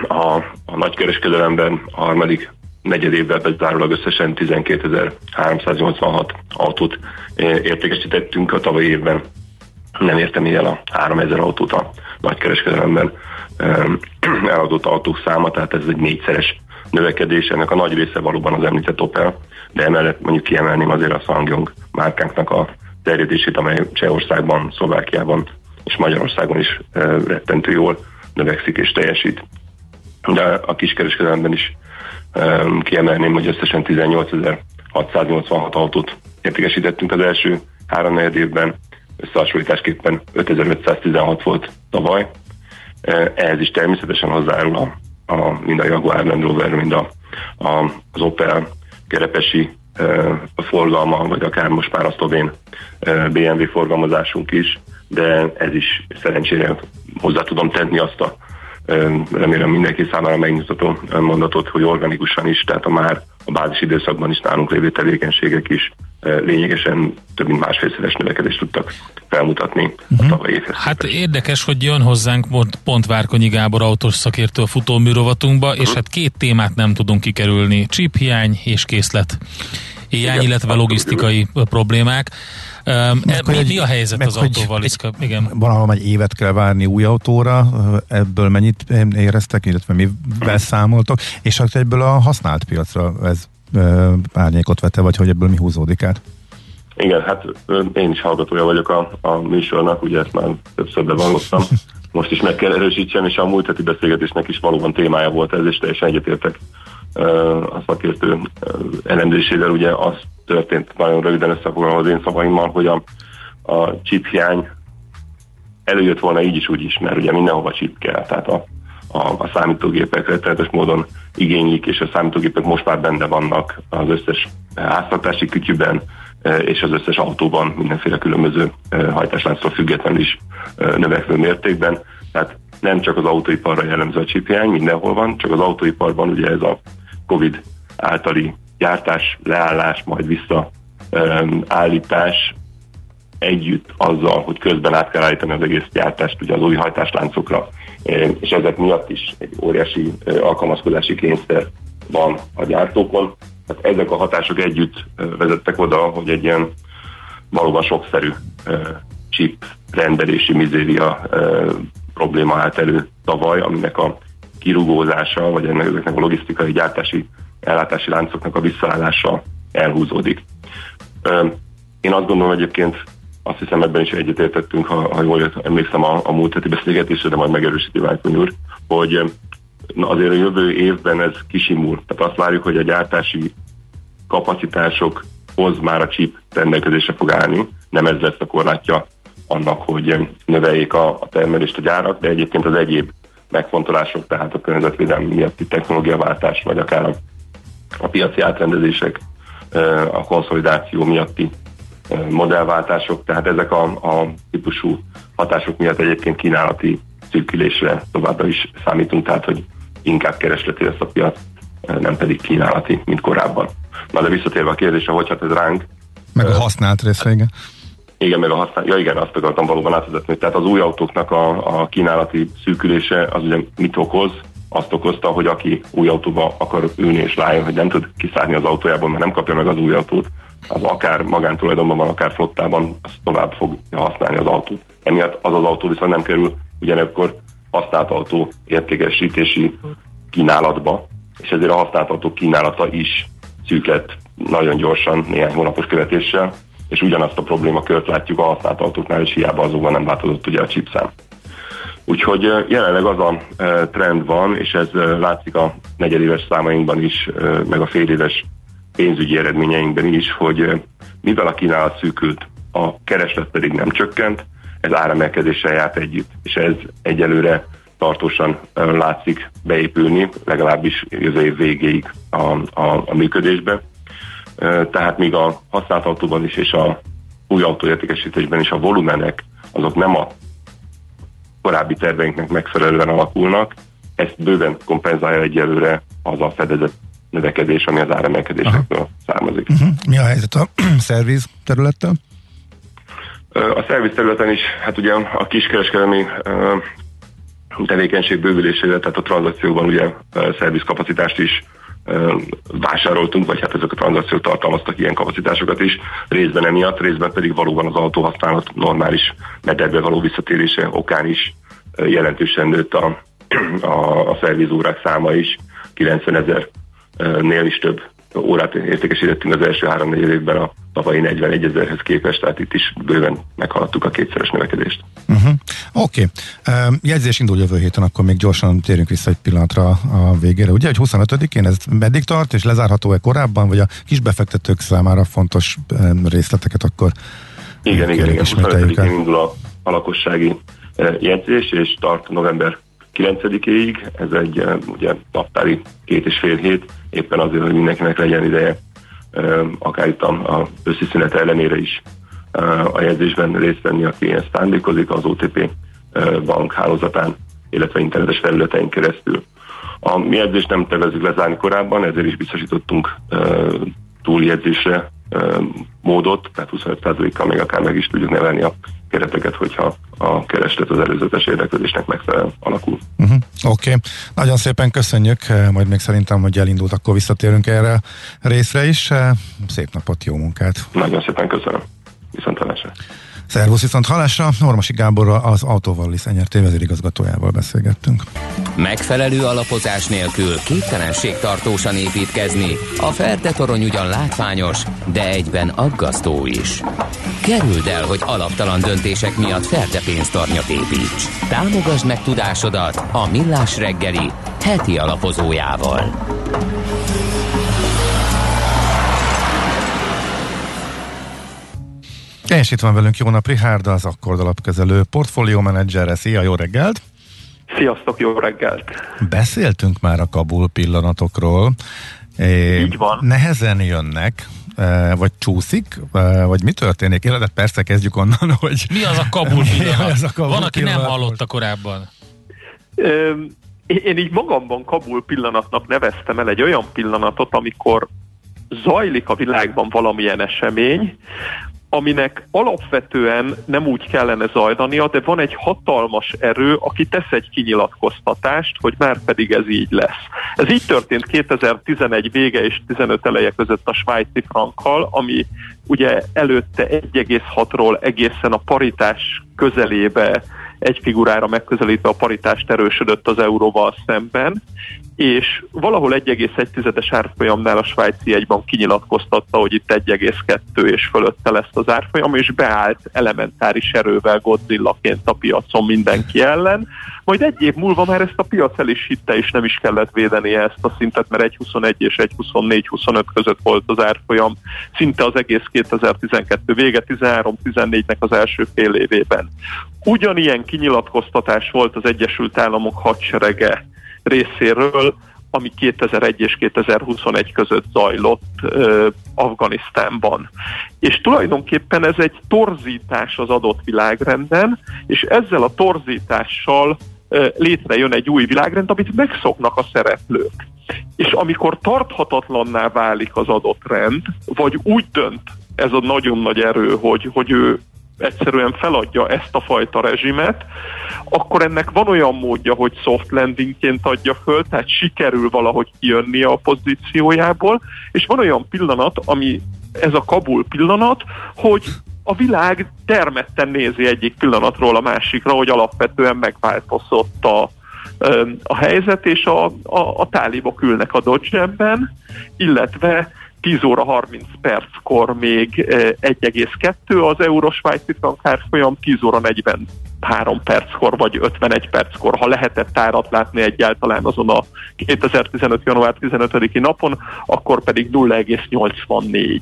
H: a, a nagykereskedelemben a harmadik negyed évben bezárólag összesen 12.386 autót értékesítettünk a tavalyi évben. Nem értem el a 3000 autót a nagykereskedelemben. Eladott autók száma, tehát ez egy négyszeres növekedés, ennek a nagy része valóban az említett Opel, de emellett mondjuk kiemelném azért a Sangyong márkánknak a terjedését, amely Csehországban, Szlovákiában és Magyarországon is rettentő jól növekszik és teljesít. De a kiskereskedelemben is kiemelném, hogy összesen 18.686 autót értékesítettünk az első három évben, összehasonlításképpen 5516 volt tavaly, ehhez is természetesen hozzájárul a, a, mind a Jaguar Land Rover, mind a, a, az Opel kerepesi a forgalma, vagy akár most már a szlovén BMW forgalmazásunk is, de ez is szerencsére hozzá tudom tenni azt a remélem mindenki számára megnyugtató mondatot, hogy organikusan is, tehát a már a bázis időszakban is nálunk lévő tevékenységek is lényegesen több mint másfélszeres növekedést tudtak felmutatni uh-huh. a mhm. tavalyi évhez.
D: Hát érdekes, hogy jön hozzánk pont, pont Várkonyi Gábor autós szakértő a futóműrovatunkba, uh-huh. és hát két témát nem tudunk kikerülni, chip hiány és készlet hiány, illetve logisztikai problémák. Um, mi, mi a helyzet az autóval? Egy,
C: Igen. Valahol egy évet kell várni új autóra, ebből mennyit éreztek, illetve mivel számoltok, és hát ebből a használt piacra ez árnyékot vette, vagy hogy ebből mi húzódik át?
H: Igen, hát én is hallgatója vagyok a, a műsornak, ugye ezt már többször bevallottam. Most is meg kell erősítsem, és a múlt heti beszélgetésnek is valóban témája volt ez, és teljesen egyetértek a szakértő elemzésével. Ugye az történt nagyon röviden összefoglalva az én szavaimmal, hogy a, a chip hiány előjött volna így is, úgy is, mert ugye mindenhova chip kell, tehát a, a, a számítógépek rettenetes módon igénylik, és a számítógépek most már benne vannak az összes háztartási kütyűben, e, és az összes autóban mindenféle különböző e, hajtásláncról függetlenül is növekvő mértékben. Tehát nem csak az autóiparra jellemző a csiphiány, mindenhol van, csak az autóiparban ugye ez a COVID általi gyártás, leállás, majd visszaállítás együtt azzal, hogy közben át kell állítani az egész gyártást ugye az új hajtásláncokra, és ezek miatt is egy óriási alkalmazkodási kényszer van a gyártókon. Hát ezek a hatások együtt vezettek oda, hogy egy ilyen valóban sokszerű chip rendelési mizéria probléma állt elő tavaly, aminek a kirugózása, vagy ennek, ezeknek a logisztikai gyártási ellátási láncoknak a visszaállása elhúzódik. Én azt gondolom egyébként, azt hiszem ebben is egyetértettünk, ha, ha jól emlékszem a, a múlt heti beszélgetésre, de majd megerősíti Vájkony úr, hogy azért a jövő évben ez kisimul. Tehát azt várjuk, hogy a gyártási kapacitásokhoz már a chip rendelkezésre fog állni. Nem ez lesz a korlátja annak, hogy növeljék a, a termelést a gyárak, de egyébként az egyéb megfontolások, tehát a környezetvédelmi miatti technológiaváltás, vagy akár a, a piaci átrendezések, a konszolidáció miatti modellváltások, tehát ezek a, a típusú hatások miatt egyébként kínálati szűkülésre továbbra is számítunk, tehát hogy inkább keresleti lesz a piac, nem pedig kínálati, mint korábban. Na de visszatérve a kérdésre, hogy hát ez ránk.
C: Meg a használt részre, igen.
H: Igen, meg a használat. Ja igen, azt akartam valóban átvezetni. Tehát az új autóknak a, a kínálati szűkülése az ugye mit okoz? Azt okozta, hogy aki új autóba akar ülni és rájön, hogy nem tud kiszállni az autójából, mert nem kapja meg az új autót, az akár magántulajdonban van, akár flottában, az tovább fogja használni az autót. Emiatt az az autó viszont nem kerül ugyanekkor használt autó értékesítési kínálatba, és ezért a használt autó kínálata is szűk lett nagyon gyorsan, néhány hónapos követéssel, és ugyanazt a problémakört látjuk a használt autóknál, és hiába azokban nem változott ugye a chipszám. Úgyhogy jelenleg az a trend van, és ez látszik a negyedéves számainkban is, meg a féléves pénzügyi eredményeinkben is, hogy mivel a kínálat szűkült, a kereslet pedig nem csökkent, ez áremelkedéssel járt együtt, és ez egyelőre tartósan látszik beépülni, legalábbis jövő év végéig a, a, a működésbe. Tehát míg a használt autóban is és a új autóértékesítésben is a volumenek azok nem a korábbi terveinknek megfelelően alakulnak. Ezt bőven kompenzálja egyelőre az a fedezett növekedés, ami az áremelkedésektől származik.
C: Uh-huh. Mi a helyzet a szerviz területtel?
H: A szerviz területen is, hát ugye a kiskereskedelmi tevékenység bővülésével, tehát a tranzakcióban ugye szervizkapacitást is vásároltunk, vagy hát ezek a tranzakciók tartalmaztak ilyen kapacitásokat is, részben emiatt, részben pedig valóban az autóhasználat normális mederbe való visszatérése okán is jelentősen nőtt a, a, a szervizórák száma is, 90 ezernél is több órát értékesítettünk az első három évben a tavalyi 41 ezerhez képest, tehát itt is bőven meghaladtuk a kétszeres növekedést.
C: Uh-huh. Oké, okay. uh, jegyzés indul jövő héten, akkor még gyorsan térünk vissza egy pillanatra a végére. Ugye, hogy 25-én ez meddig tart, és lezárható-e korábban, vagy a kisbefektetők számára fontos um, részleteket akkor
H: igen, igen, igen. 25-én indul a, a lakossági jegyzés, és tart november 9-éig, ez egy uh, ugye naptári két és fél hét, éppen azért, hogy mindenkinek legyen ideje, uh, akár itt a, a össziszünet ellenére is a jegyzésben részt venni, aki ilyen szándékozik az OTP bank hálózatán, illetve internetes felületeink keresztül. A mi jegyzést nem tervezünk lezárni korábban, ezért is biztosítottunk túljegyzésre módot, tehát 25%-kal még akár meg is tudjuk nevelni a kereteket, hogyha a kereslet az előzetes érdeklődésnek megfelelően alakul.
C: Uh-huh. Oké, okay. nagyon szépen köszönjük, majd még szerintem, hogy elindult, akkor visszatérünk erre a részre is. Szép napot, jó munkát!
H: Nagyon szépen köszönöm! Viszont hallásra.
C: Szervusz viszont hallásra. Normasi Gáborral az Autóvallis NRT vezérigazgatójával beszélgettünk.
G: Megfelelő alapozás nélkül képtelenség tartósan építkezni. A Ferde torony ugyan látványos, de egyben aggasztó is. Kerüld el, hogy alaptalan döntések miatt Ferde pénztarnyat építs. Támogasd meg tudásodat a Millás reggeli heti alapozójával.
C: És itt van velünk Jónap Richárd, az Akkord alapkezelő portfólió menedzsere. Szia, jó reggelt!
I: Sziasztok, jó reggelt!
C: Beszéltünk már a Kabul pillanatokról.
I: Így van.
C: Nehezen jönnek, e, vagy csúszik, e, vagy mi történik? Életet persze kezdjük onnan, hogy...
D: Mi az a Kabul pillanat? az a Kabul Van, aki pillanat nem hallotta korábban.
I: Én így magamban Kabul pillanatnak neveztem el egy olyan pillanatot, amikor zajlik a világban valamilyen esemény, aminek alapvetően nem úgy kellene zajlania, de van egy hatalmas erő, aki tesz egy kinyilatkoztatást, hogy már pedig ez így lesz. Ez így történt 2011 vége és 15 eleje között a svájci frankkal, ami ugye előtte 1,6-ról egészen a paritás közelébe egy figurára megközelítve a paritást erősödött az euróval szemben, és valahol 1,1-es árfolyamnál a svájci egyban kinyilatkoztatta, hogy itt 1,2 és fölötte lesz az árfolyam, és beállt elementáris erővel Godzillaként a piacon mindenki ellen. Majd egy év múlva már ezt a piac el is hitte, és nem is kellett védeni ezt a szintet, mert 1,21 és 1,24-25 között volt az árfolyam szinte az egész 2012 vége, 13-14-nek az első fél évében. Ugyanilyen kinyilatkoztatás volt az Egyesült Államok hadserege részéről, ami 2001 és 2021 között zajlott uh, Afganisztánban. És tulajdonképpen ez egy torzítás az adott világrenden, és ezzel a torzítással uh, létrejön egy új világrend, amit megszoknak a szereplők. És amikor tarthatatlanná válik az adott rend, vagy úgy dönt ez a nagyon nagy erő, hogy, hogy ő egyszerűen feladja ezt a fajta rezsimet, akkor ennek van olyan módja, hogy soft landingként adja föl, tehát sikerül valahogy kijönni a pozíciójából, és van olyan pillanat, ami ez a Kabul pillanat, hogy a világ termetten nézi egyik pillanatról a másikra, hogy alapvetően megváltozott a, a helyzet, és a, a, a tálibok ülnek a dodge illetve 10 óra 30 perckor még 1,2 eh, az eurós svájci frank árfolyam, 10 óra 43 perckor vagy 51 perckor, ha lehetett árat látni egyáltalán azon a 2015. január 15-i napon, akkor pedig 0,84.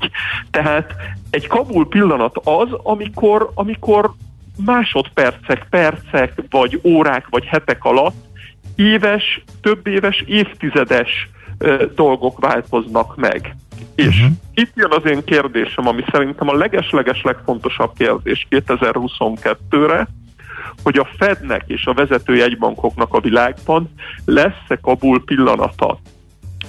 I: Tehát egy Kabul pillanat az, amikor, amikor másodpercek, percek, vagy órák, vagy hetek alatt éves, több éves, évtizedes dolgok változnak meg. És uh-huh. itt jön az én kérdésem, ami szerintem a leges-leges legfontosabb kérdés 2022-re, hogy a Fednek és a vezető jegybankoknak a világban lesz-e Kabul pillanata.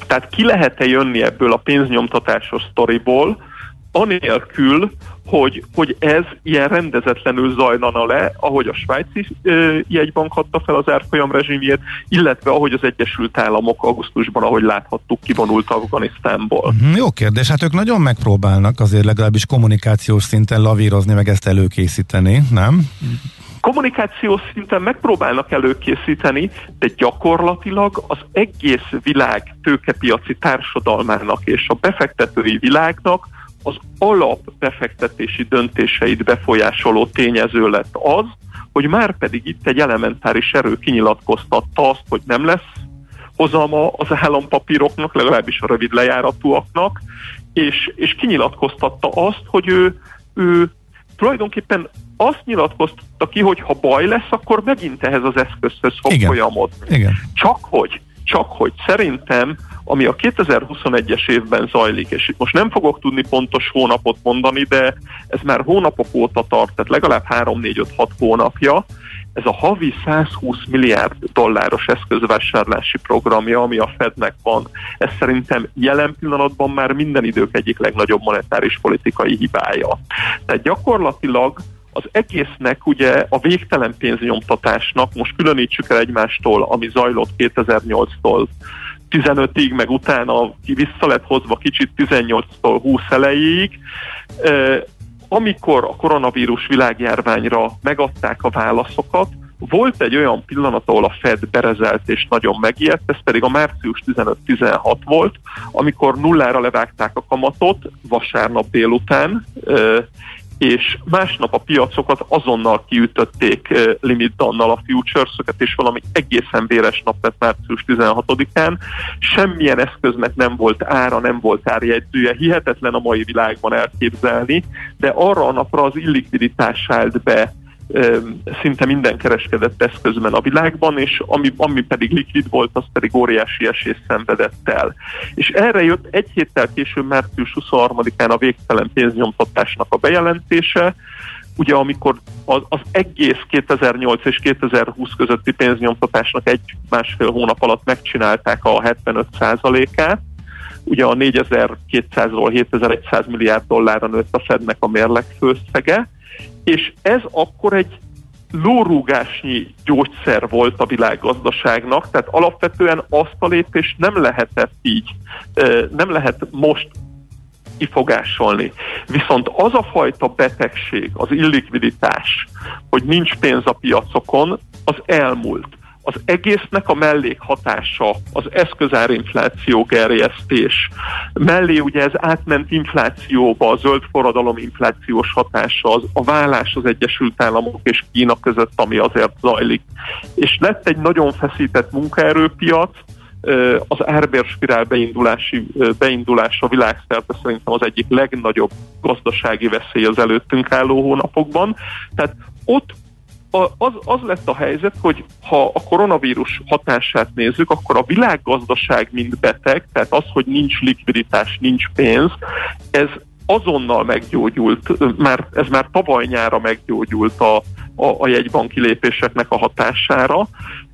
I: Tehát ki lehet-e jönni ebből a pénznyomtatásos sztoriból, anélkül, hogy, hogy ez ilyen rendezetlenül zajlana le, ahogy a svájci ö, jegybank adta fel az árfolyam rezsimjét, illetve ahogy az Egyesült Államok augusztusban, ahogy láthattuk, kivonult Afganisztánból.
C: Mhm, jó kérdés, hát ők nagyon megpróbálnak azért legalábbis kommunikációs szinten lavírozni, meg ezt előkészíteni, nem?
I: kommunikációs szinten megpróbálnak előkészíteni, de gyakorlatilag az egész világ tőkepiaci társadalmának és a befektetői világnak az alapbefektetési döntéseit befolyásoló tényező lett az, hogy már pedig itt egy elementáris erő kinyilatkoztatta azt, hogy nem lesz hozama az állampapíroknak, legalábbis a rövid lejáratúaknak, és, és kinyilatkoztatta azt, hogy ő, ő tulajdonképpen azt nyilatkoztatta ki, hogy ha baj lesz, akkor megint ehhez az eszközhöz fog
C: Igen.
I: folyamodni.
C: Igen.
I: Csak hogy, csak hogy szerintem, ami a 2021-es évben zajlik, és most nem fogok tudni pontos hónapot mondani, de ez már hónapok óta tart, tehát legalább 3-4-5-6 hónapja, ez a havi 120 milliárd dolláros eszközvásárlási programja, ami a Fednek van, ez szerintem jelen pillanatban már minden idők egyik legnagyobb monetáris politikai hibája. Tehát gyakorlatilag az egésznek ugye a végtelen pénznyomtatásnak, most különítsük el egymástól, ami zajlott 2008-tól 15-ig, meg utána vissza lett hozva kicsit 18-tól 20 elejéig, amikor a koronavírus világjárványra megadták a válaszokat, volt egy olyan pillanat, ahol a Fed berezelt és nagyon megijedt, ez pedig a március 15-16 volt, amikor nullára levágták a kamatot vasárnap délután, és másnap a piacokat azonnal kiütötték limitdannal a futures-öket, és valami egészen véres nap lett március 16-án. Semmilyen eszköznek nem volt ára, nem volt árjegyzője, hihetetlen a mai világban elképzelni, de arra a napra az illikviditás állt be szinte minden kereskedett eszközben a világban, és ami, ami pedig likvid volt, az pedig óriási esélyt szenvedett el. És erre jött egy héttel később, március 23-án a végtelen pénznyomtatásnak a bejelentése, ugye amikor az, az egész 2008 és 2020 közötti pénznyomtatásnak egy-másfél hónap alatt megcsinálták a 75%-át, ugye a 4200-ról 7100 milliárd dollárra nőtt a Fednek a mérleg főszege, és ez akkor egy lórúgásnyi gyógyszer volt a világgazdaságnak, tehát alapvetően azt a lépést nem lehetett így, nem lehet most kifogásolni. Viszont az a fajta betegség, az illikviditás, hogy nincs pénz a piacokon, az elmúlt az egésznek a mellékhatása, az eszközárinfláció gerjesztés, mellé ugye ez átment inflációba, a zöld forradalom inflációs hatása, az, a vállás az Egyesült Államok és Kína között, ami azért zajlik. És lett egy nagyon feszített munkaerőpiac, az árbérspirál beindulási, beindulása világszerte szerintem az egyik legnagyobb gazdasági veszély az előttünk álló hónapokban. Tehát ott az, az lett a helyzet, hogy ha a koronavírus hatását nézzük, akkor a világgazdaság mind beteg, tehát az, hogy nincs likviditás, nincs pénz, ez azonnal meggyógyult, már, ez már tavaly nyára meggyógyult a, a, a jegybanki lépéseknek a hatására,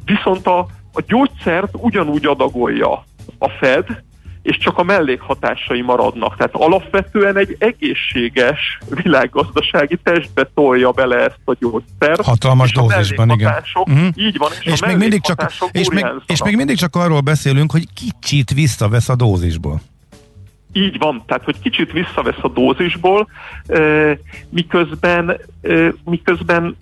I: viszont a, a gyógyszert ugyanúgy adagolja a Fed, és csak a mellékhatásai maradnak. Tehát alapvetően egy egészséges világgazdasági testbe tolja bele ezt a gyógyszert.
C: Hatalmas dózisban, igen.
I: Uh-huh. Így van, és,
C: és, még mindig csak, és, még, és még mindig csak arról beszélünk, hogy kicsit visszavesz a dózisból.
I: Így van, tehát hogy kicsit visszavesz a dózisból, miközben, miközben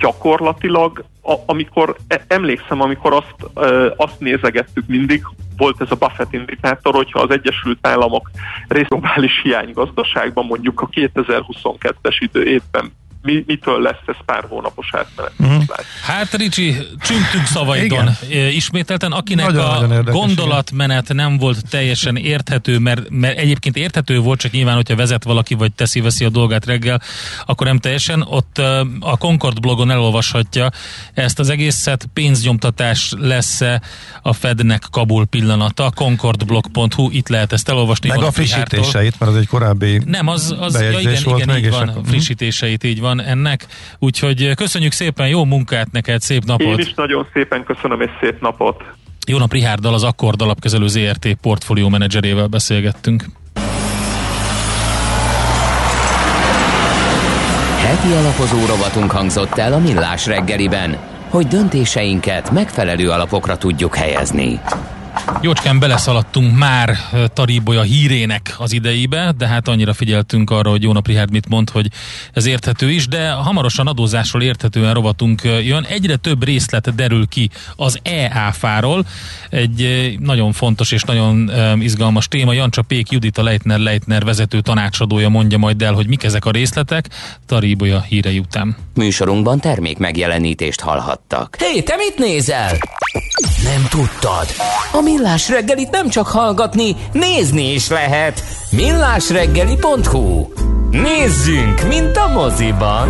I: gyakorlatilag, a, amikor e, emlékszem, amikor azt, e, azt nézegettük mindig, volt ez a Buffett indikátor, hogyha az Egyesült Államok részglobális hiánygazdaságban mondjuk a 2022-es idő évben mi, mitől lesz ez pár hónapos átmenet. Uh-huh.
D: Hát Ricsi, csüntünk szavaidon. Ismételten, akinek nagyon, a nagyon gondolatmenet nem volt teljesen érthető, mert, mert egyébként érthető volt, csak nyilván, hogyha vezet valaki, vagy teszi-veszi a dolgát reggel, akkor nem teljesen. Ott a Concord blogon elolvashatja ezt az egészet, pénznyomtatás lesz a Fednek Kabul pillanata, concordblog.hu, itt lehet ezt elolvasni.
C: Meg a frissítéseit, mert az egy korábbi
D: Nem, az, az ja igen,
C: volt
D: igen,
C: meg,
D: így van, frissítéseit, így van van ennek, úgyhogy köszönjük szépen, jó munkát neked, szép napot!
I: Én is nagyon szépen köszönöm, és szép napot!
D: Jó nap, Rihárdal, az Akkord alapkezelő ZRT portfólió menedzserével beszélgettünk.
A: Heti alapozó rovatunk hangzott el a Millás reggeliben, hogy döntéseinket megfelelő alapokra tudjuk helyezni.
D: Jócskán beleszaladtunk már Taríbolya hírének az idejébe, de hát annyira figyeltünk arra, hogy Jónap Rihárd mit mond, hogy ez érthető is, de hamarosan adózásról érthetően rovatunk jön. Egyre több részlet derül ki az EÁFáról. Egy nagyon fontos és nagyon izgalmas téma. Jancsa Pék Judita Leitner-Leitner vezető tanácsadója mondja majd el, hogy mik ezek a részletek Taríbolya hírei után.
A: Műsorunkban termék megjelenítést hallhattak. Hé, hey, te mit nézel? Nem tudtad? A Millás reggelit nem csak hallgatni, nézni is lehet. Millásreggeli.hu Nézzünk, mint a moziban!